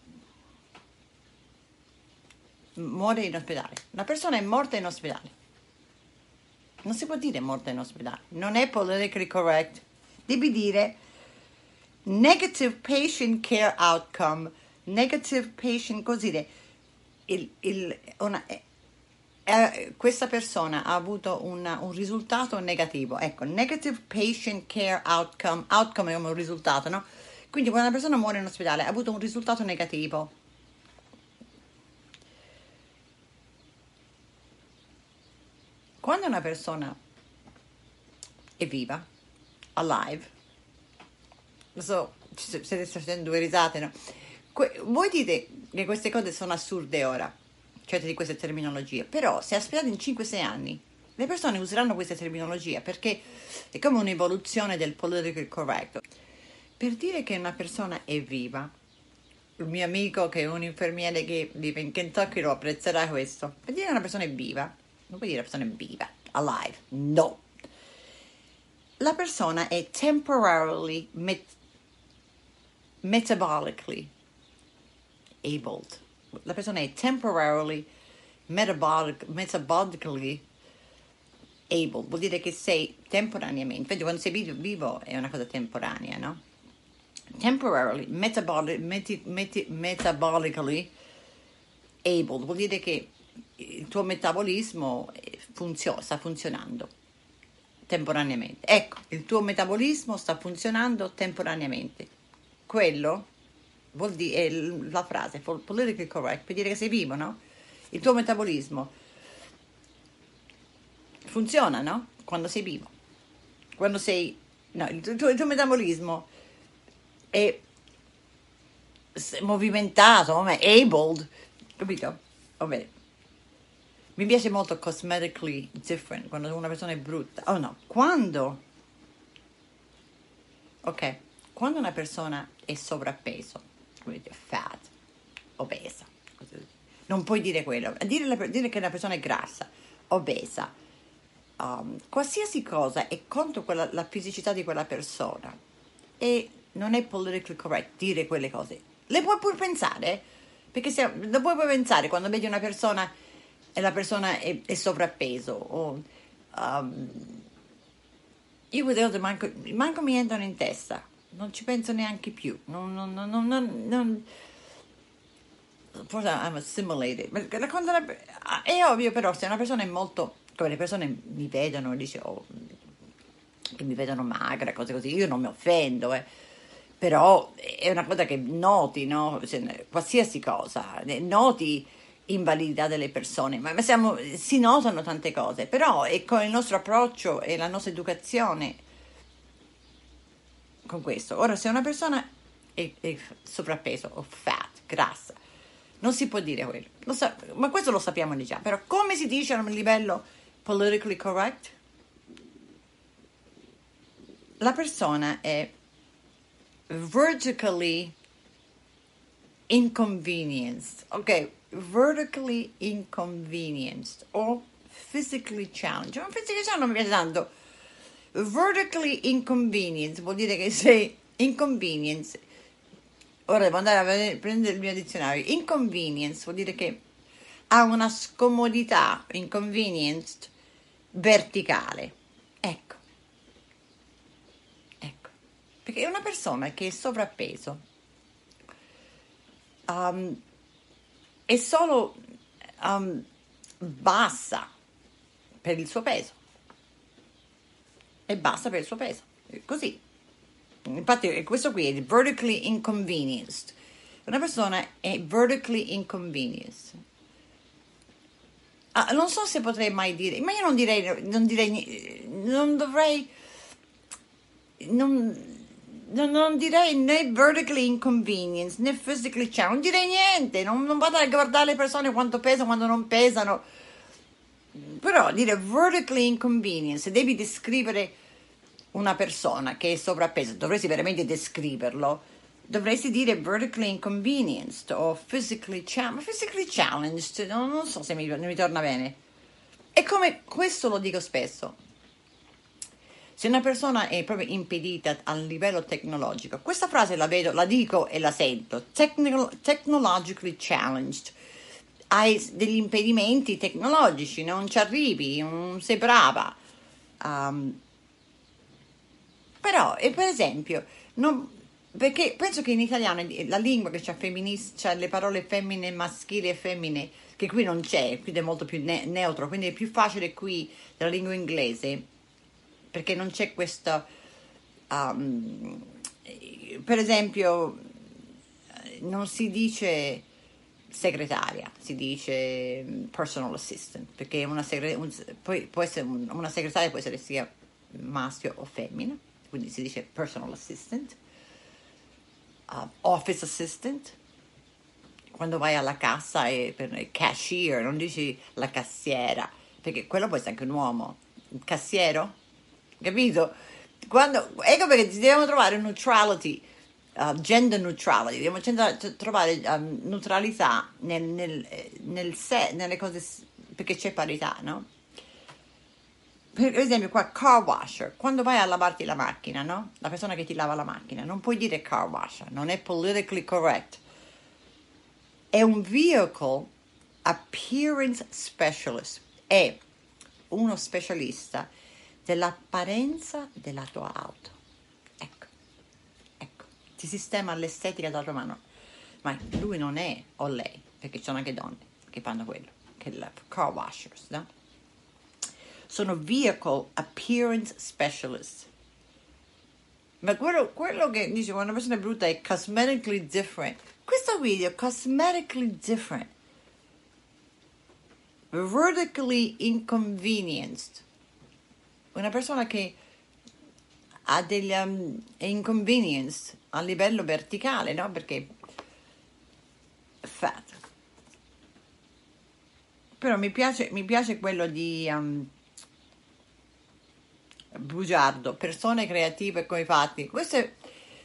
muore in ospedale, una persona è morta in ospedale, non si può dire morta in ospedale, non è politically correct, devi dire negative patient care outcome, negative patient, così dire il, il, una, eh, questa persona ha avuto una- un risultato negativo. Ecco, negative patient care outcome, outcome è un risultato, no? Quindi quando una persona muore in ospedale ha avuto un risultato negativo. Quando una persona è viva, alive, so, ci- siete facendo due risate, no? Que- voi dite che queste cose sono assurde ora, certe di queste terminologie, però se aspettate in 5-6 anni, le persone useranno queste terminologie perché è come un'evoluzione del political correct. Per dire che una persona è viva, il mio amico che è un infermiere che vive in Kentucky lo apprezzerà questo. Per dire che una persona è viva, non puoi dire una persona è viva, alive, no. La persona è temporarily met- metabolically abled. La persona è temporarily metabolic, metabolically able, vuol dire che sei temporaneamente, infatti quando sei vivo, è una cosa temporanea, no? Temporarily metabolic, meti- meti- metabolically able, vuol dire che il tuo metabolismo eh, funzio- sta funzionando temporaneamente. Ecco, il tuo metabolismo sta funzionando temporaneamente. Quello vuol dire, l- la frase politically correct, per dire che sei vivo, no? Il tuo metabolismo funziona, no? Quando sei vivo. Quando sei... No, il tuo, il tuo metabolismo è movimentato, vabbè, abled, capito? Va bene. Mi piace molto cosmetically different, quando una persona è brutta. Oh no, quando... Ok, quando una persona è sovrappeso, come fat, obesa, non puoi dire quello. Dire, la- dire che una persona è grassa, obesa, um, qualsiasi cosa è contro quella- la fisicità di quella persona e non è politically correct dire quelle cose. Le puoi pure pensare, perché se, lo puoi pensare quando vedi una persona e la persona è, è sovrappeso o um, io quelle cose manco, manco mi entrano in testa, non ci penso neanche più. Non, non, non, non, non- forse I'm assimilated. Ma la cosa- è ovvio però se una persona è molto, come le persone mi vedono dice oh, che mi vedono magra, cose così, io non mi offendo, eh. però è una cosa che noti, no? Se- qualsiasi cosa, noti invalidità delle persone, ma ma siamo- si notano tante cose, però è con il nostro approccio e la nostra educazione con questo. Ora, se una persona è, è sovrappeso o fat, grassa, non si può dire quello, Lo sa- ma questo lo sappiamo già, però come si dice a un livello politically correct? La persona è vertically inconvenienced, ok? Vertically inconvenienced o physically challenged. Ma physically challenged non mi piace tanto. Vertically inconvenienced vuol dire che sei inconvenience. Ora devo andare a prendere il mio dizionario. Inconvenience vuol dire che ha una scomodità, inconvenienced, verticale. Ecco. Ecco. Perché una persona che è sovrappeso um, è solo um, bassa per il suo peso. È bassa per il suo peso. Così. Infatti questo qui è vertically inconvenienced. Una persona è vertically inconvenienced. Ah, non so se potrei mai dire, ma io non direi, non direi, non dovrei, non, non, direi né vertically inconvenience né physically challenged, non direi niente, non, non vado a guardare le persone quanto pesano, quando non pesano, però dire vertically inconvenience, devi descrivere una persona che è sovrappeso, dovresti veramente descriverlo, dovresti dire vertically inconvenienced o physically challenged, physically challenged, non, non so se mi, mi torna bene. E come questo lo dico spesso, se una persona è proprio impedita a livello tecnologico, questa frase la vedo, la dico e la sento, technologically challenged, hai degli impedimenti tecnologici, non ci arrivi, non sei brava. Um, però, e per esempio, non- perché penso che in italiano la lingua che c'ha, femminis- c'ha le parole femmine, maschili e femmine che qui non c'è, qui è molto più ne- neutro, quindi è più facile qui della lingua inglese perché non c'è questo, um, per esempio, non si dice segretaria, si dice personal assistant, perché una, segre- un, poi, un, una segretaria può essere sia maschio o femmina, quindi si dice personal assistant, uh, office assistant, quando vai alla cassa e per cashier, non dici la cassiera, perché quello può essere anche un uomo, un cassiero, capito? Quando, ecco perché dobbiamo trovare un neutrality, uh, gender neutrality, dobbiamo trovare um, neutralità nel, nel, nel se, nelle cose, perché c'è parità, no? Per esempio qua, car washer, quando vai a lavarti la macchina, no? La persona che ti lava la macchina, non puoi dire car washer, non è politically correct è un vehicle appearance specialist, è uno specialista dell'apparenza della tua auto. Ti sistema l'estetica della tua mano. Ma lui non è, o lei, perché ci sono anche donne che fanno quello, che è car washers, no? Sono vehicle appearance specialist. Ma quello, quello che dice una persona è brutta è cosmetically different questo video è cosmetically different, vertically inconvenienced. Una persona che ha degli um, inconvenience a livello verticale, no? Perché fat. Però mi piace, mi piace quello di um, bugiardo, persone creative coi fatti. Questo è,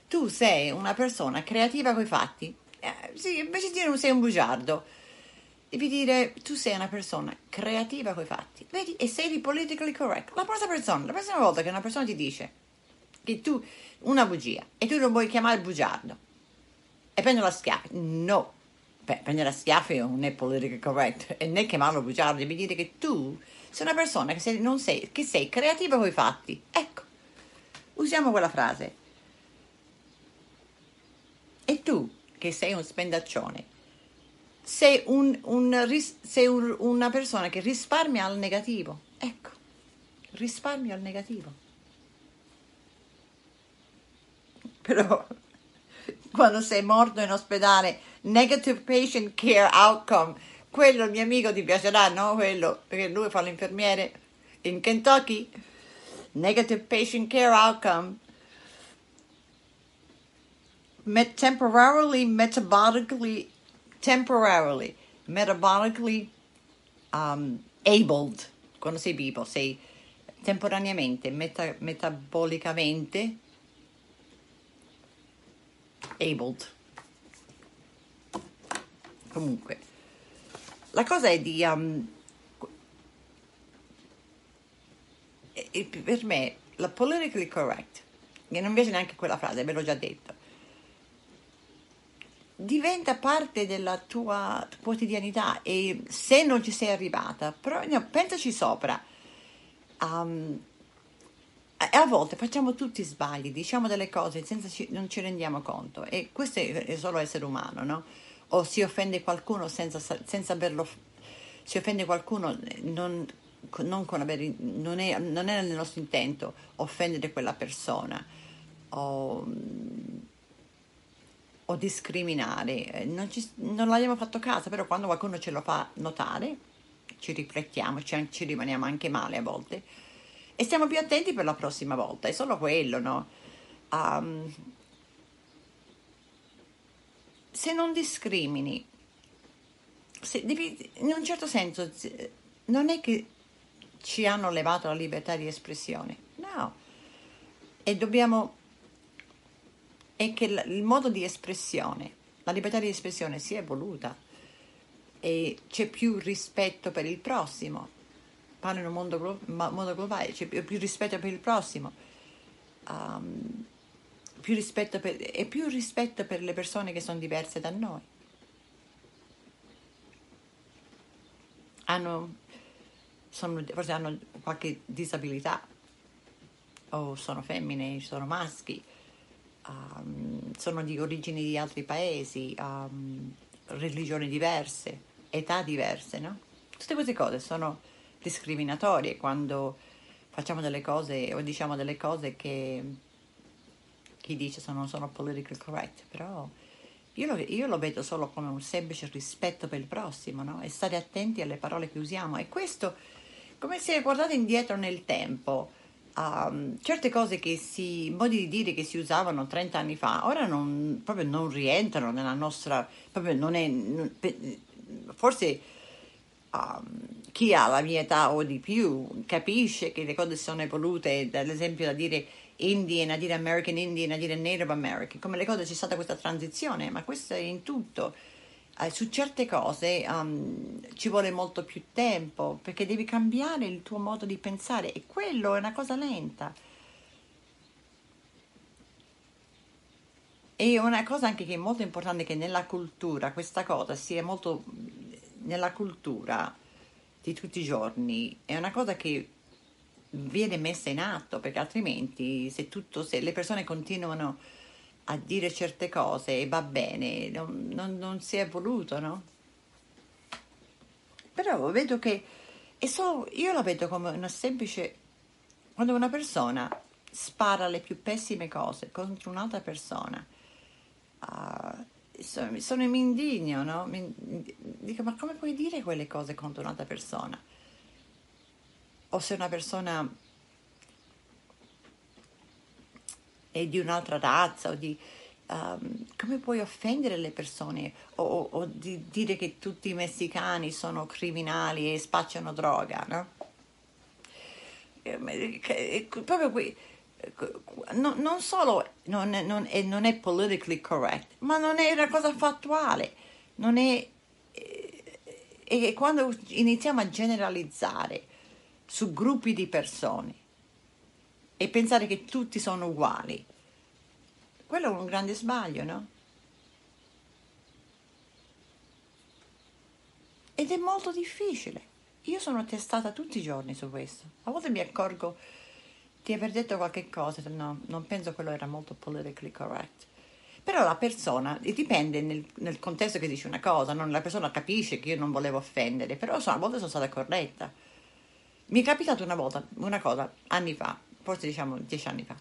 tu sei una persona creativa coi fatti eh, sì, invece di dire non sei un bugiardo, devi dire tu sei una persona creativa coi fatti, vedi, e sei politically correct. La prossima persona, la prossima volta che una persona ti dice che tu una bugia e tu lo vuoi chiamare bugiardo e prendere la schiaffa, no, Beh, prendere la schiaffa non è politically correct e né chiamarlo bugiardo, devi dire che tu sei una persona che sei, sei, che sei creativa coi fatti. Ecco, usiamo quella frase. E tu che sei un spendaccione, sei, un, un, sei un, una persona che risparmia al negativo. Ecco, risparmia al negativo. Però quando sei morto in ospedale, negative patient care outcome, quello il mio amico ti piacerà, no? Quello, perché lui fa l'infermiere in Kentucky. Negative patient care outcome met- temporarily metabolically temporarily metabolically um, abled quando sei vivo sei temporaneamente meta- metabolicamente abled comunque la cosa è di um, per me la politically correct che non piace neanche quella frase ve l'ho già detto diventa parte della tua quotidianità e se non ci sei arrivata, però, no, pensaci sopra. Um, a volte facciamo tutti sbagli, diciamo delle cose senza ci, non ci rendiamo conto e questo è, è, solo essere umano, no? O si offende qualcuno senza, senza averlo, si offende qualcuno non, non, con avere, non, è, non è nel nostro intento offendere quella persona. O, o discriminare, eh, non, ci, non l'abbiamo fatto caso, però quando qualcuno ce lo fa notare, ci riflettiamo, ci, ci, rimaniamo anche male a volte e stiamo più attenti per la prossima volta, è solo quello, no? Um, se non discrimini, se devi, in un certo senso, non è che ci hanno levato la libertà di espressione, no, e dobbiamo è che il modo di espressione, la libertà di espressione si è evoluta e c'è più rispetto per il prossimo. Parlo in un mondo, modo globale, c'è più, più, rispetto per il prossimo. Um, più rispetto per, e più rispetto per le persone che sono diverse da noi. Hanno, sono, forse hanno qualche disabilità, o sono femmine, sono maschi, um, sono di origini di altri paesi, um, religioni diverse, età diverse, no? Tutte queste cose sono discriminatorie quando facciamo delle cose o diciamo delle cose che chi dice sono, sono politically correct, però io lo, io lo, vedo solo come un semplice rispetto per il prossimo, no? E stare attenti alle parole che usiamo. E questo, come se guardate indietro nel tempo, um, certe cose che si, modi di dire che si usavano 30 anni fa, ora non, proprio non rientrano nella nostra, proprio non è, non, forse um, chi ha la mia età o di più capisce che le cose sono evolute, ad esempio da dire Indian a dire American Indian a dire Native American, come le cose c'è stata questa transizione, ma questo è in tutto. Eh, su certe cose um, ci vuole molto più tempo perché devi cambiare il tuo modo di pensare e quello è una cosa lenta. E una cosa anche che è molto importante è che nella cultura questa cosa sia molto nella cultura di tutti i giorni, è una cosa che viene messa in atto perché altrimenti se, tutto, se le persone continuano a dire certe cose e va bene, non, non, non si è voluto, no? Però vedo che è solo, io la vedo come una semplice, quando una persona spara le più pessime cose contro un'altra persona, uh, sono, sono, mi indigno, no? Mi, dico, ma come puoi dire quelle cose contro un'altra persona? O se una persona è di un'altra razza o di... Um, come puoi offendere le persone o, o, o, di dire che tutti i messicani sono criminali e spacciano droga, no? Eh, proprio qui, no, non solo non è, non, è, non è, politically correct, ma non è una cosa fattuale, non è... E quando iniziamo a generalizzare su gruppi di persone e pensare che tutti sono uguali. Quello è un grande sbaglio, no? Ed è molto difficile. Io sono testata tutti i giorni su questo. A volte mi accorgo di aver detto qualche cosa, no, non penso quello era molto politically correct. Però la persona, dipende nel, nel contesto che dice una cosa, non, la persona capisce che io non volevo offendere, però so, a volte sono stata corretta. Mi è capitato una volta, una cosa, anni fa, forse diciamo dieci anni fa.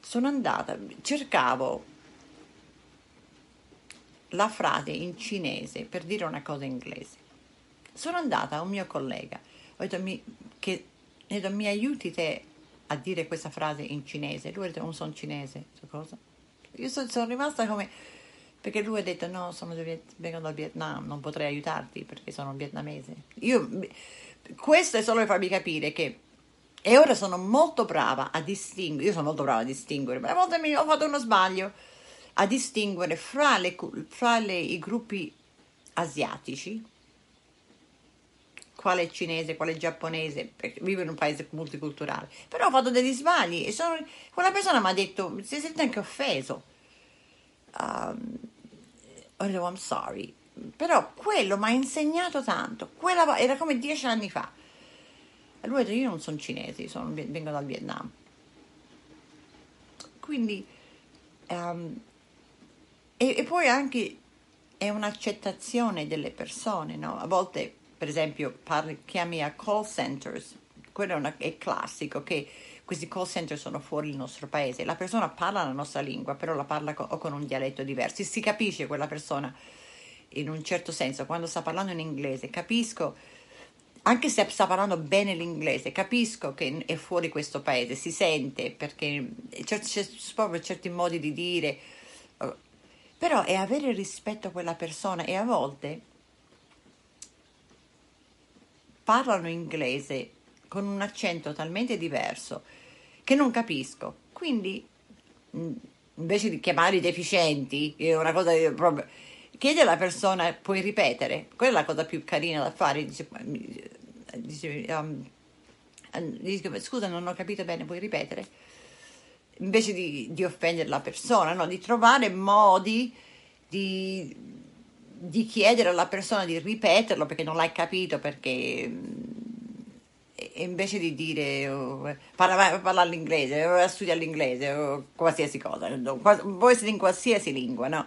Sono andata, cercavo la frase in cinese per dire una cosa in inglese. Sono andata a un mio collega, ho detto mi, che, detto, mi aiuti te a dire questa frase in cinese. Lui ha detto non sono cinese, cosa? Io sono, sono rimasta come perché lui ha detto no, sono vengo dal Vietnam, non potrei aiutarti perché sono vietnamese. Io, questo è solo per farvi capire che e ora sono molto brava a distinguere, io sono molto brava a distinguere, ma a volte mi, ho fatto uno sbaglio, a distinguere fra, le, fra le, i gruppi asiatici, quale è cinese, quale è giapponese, perché vivo in un paese multiculturale, però ho fatto degli sbagli e sono, quella persona mi ha detto, si sente anche offeso. Um, ho detto, I'm sorry, però quello mi ha insegnato tanto, quella, era come dieci anni fa lui ha detto io non sono cinese, sono, vengo dal Vietnam. Quindi, um, e, e, poi anche è un'accettazione delle persone, no? A volte, per esempio, parli, chiami a call centers, quello è, una, è classico che questi call center sono fuori il nostro paese, la persona parla la nostra lingua, però la parla con, o con un dialetto diverso, si capisce quella persona in un certo senso, quando sta parlando in inglese, capisco anche se sta parlando bene l'inglese, capisco che è fuori questo paese, si sente perché c'è, c'è proprio certi modi di dire, però è avere rispetto a quella persona e a volte parlano inglese con un accento talmente diverso che non capisco. Quindi invece di chiamarli deficienti, è una cosa proprio chiede alla persona, puoi ripetere? Quella è la cosa più carina da fare. Dice, dice, um, dice scusa, non ho capito bene, puoi ripetere? Invece di, di offendere la persona, no? di trovare modi di, di, chiedere alla persona di ripeterlo perché non l'hai capito, perché invece di dire oh, parla, parla l'inglese, studia l'inglese o qualsiasi cosa, può essere in qualsiasi lingua, no?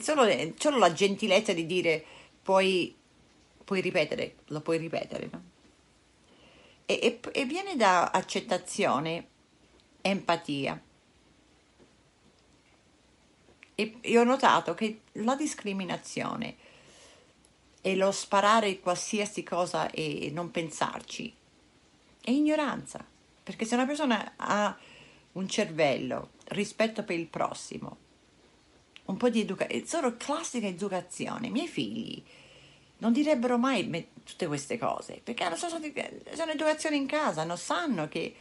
solo, solo la gentilezza di dire puoi, puoi ripetere, lo puoi ripetere, no? e, e, e viene da accettazione, empatia. E, e ho notato che la discriminazione e lo sparare qualsiasi cosa e non pensarci è ignoranza, perché se una persona ha un cervello, rispetto per il prossimo, un po' di educazione, solo classica educazione. I miei figli non direbbero mai me- tutte queste cose perché hanno sono, sono educazione in casa, non sanno che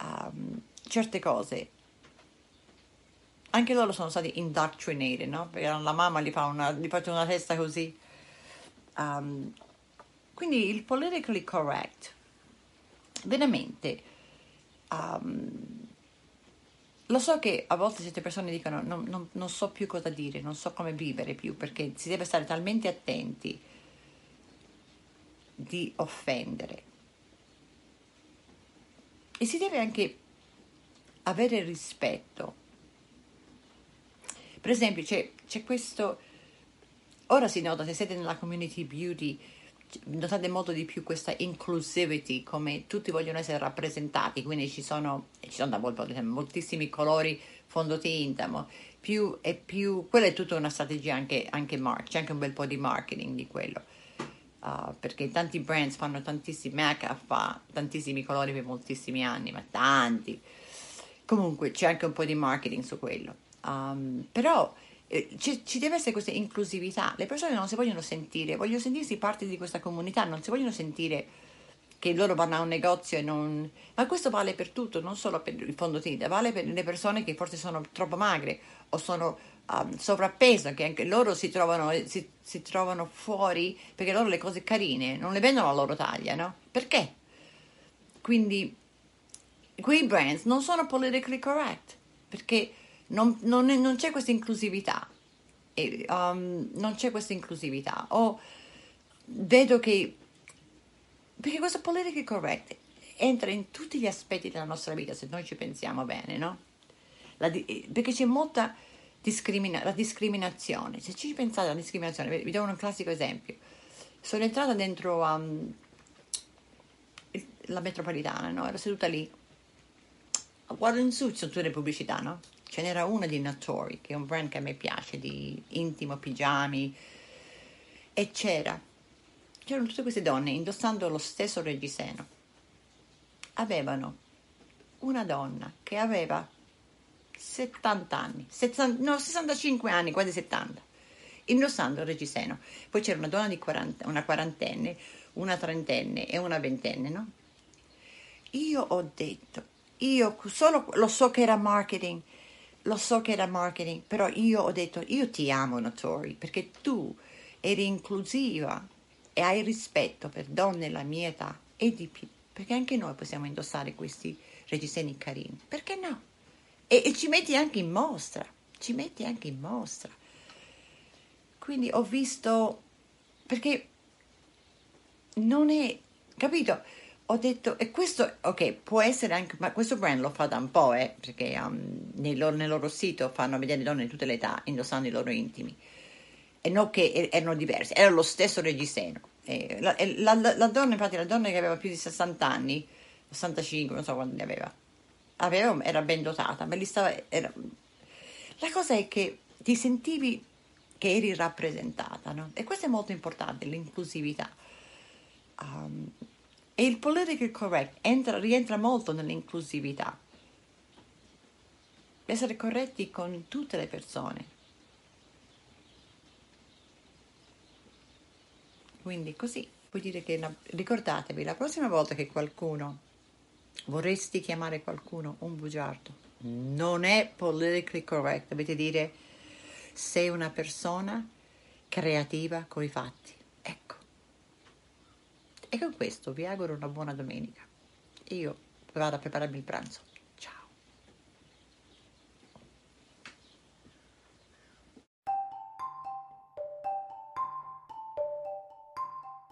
um, certe cose anche loro sono stati indoctrinated, no? Perché la mamma gli fa una, gli una testa così. Um, quindi il politically correct veramente um, lo so che a volte certe persone dicono non, non, non, so più cosa dire, non so come vivere più, perché si deve stare talmente attenti di offendere. E si deve anche avere rispetto. Per esempio, c'è, c'è questo, ora si nota, se siete nella community beauty, notate molto di più questa inclusivity, come tutti vogliono essere rappresentati, quindi ci sono, ci sono da voi moltissimi colori fondotinta, più e più, quella è tutta una strategia anche, anche mark, c'è anche un bel po' di marketing di quello, uh, perché tanti brands fanno tantissimi, MAC fa tantissimi colori per moltissimi anni, ma tanti, comunque c'è anche un po' di marketing su quello, um, però eh, ci, ci, deve essere questa inclusività. Le persone non si vogliono sentire, vogliono sentirsi parte di questa comunità, non si vogliono sentire che loro vanno a un negozio e non... Ma questo vale per tutto, non solo per il fondotinta, vale per le persone che forse sono troppo magre o sono um, sovrappeso, che anche loro si trovano, si, si trovano fuori perché loro le cose carine non le vendono a loro taglia, no? Perché? Quindi quei brands non sono politically correct perché non, non, non c'è questa inclusività. E, um, non c'è questa inclusività. O vedo che perché questo politically correct entra in tutti gli aspetti della nostra vita se noi ci pensiamo bene, no? La, perché c'è molta discrimina, la discriminazione. Se ci pensate alla discriminazione, vi do un classico esempio. Sono entrata dentro um, la metropolitana, no? Ero seduta lì. Guardo in su, ci tutte le pubblicità, no? ce n'era una di Natori, che è un brand che a me piace, di intimo, pigiami, e c'era, c'erano tutte queste donne indossando lo stesso reggiseno. Avevano una donna che aveva 70 anni, 70, no, 65 anni, quasi 70, indossando il reggiseno. Poi c'era una donna di 40, una quarantenne, una trentenne e una ventenne, no? Io ho detto, io solo lo so che era marketing, lo so che era marketing, però io ho detto, io ti amo Notori, perché tu eri inclusiva e hai rispetto per donne della mia età e di più, perché anche noi possiamo indossare questi reggiseni carini, perché no? E, e ci metti anche in mostra, ci metti anche in mostra. Quindi ho visto, perché non è, capito? Ho detto, e questo, ok, può essere anche, ma questo brand lo fa da un po', eh, perché um, nel, loro, nel, loro, sito fanno vedere donne di tutte le età indossando i loro intimi. E non che erano diversi, era lo stesso reggiseno. La, la, la, la, donna, infatti, la donna che aveva più di 60 anni, 65, non so quanti ne aveva, aveva era ben dotata, ma gli stava, era... La cosa è che ti sentivi che eri rappresentata, no? E questo è molto importante, l'inclusività. Um, e il political correct entra, rientra molto nell'inclusività. Essere corretti con tutte le persone. Quindi così vuol dire che ricordatevi la prossima volta che qualcuno vorresti chiamare qualcuno un bugiardo, non è politically correct, dovete dire sei una persona creativa coi fatti. E con questo vi auguro una buona domenica. Io vado a prepararmi il pranzo.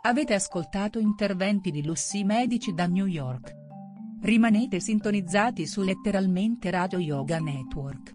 Avete ascoltato interventi di Lussi Medici da New York. Rimanete sintonizzati su letteralmente Radio Yoga Network.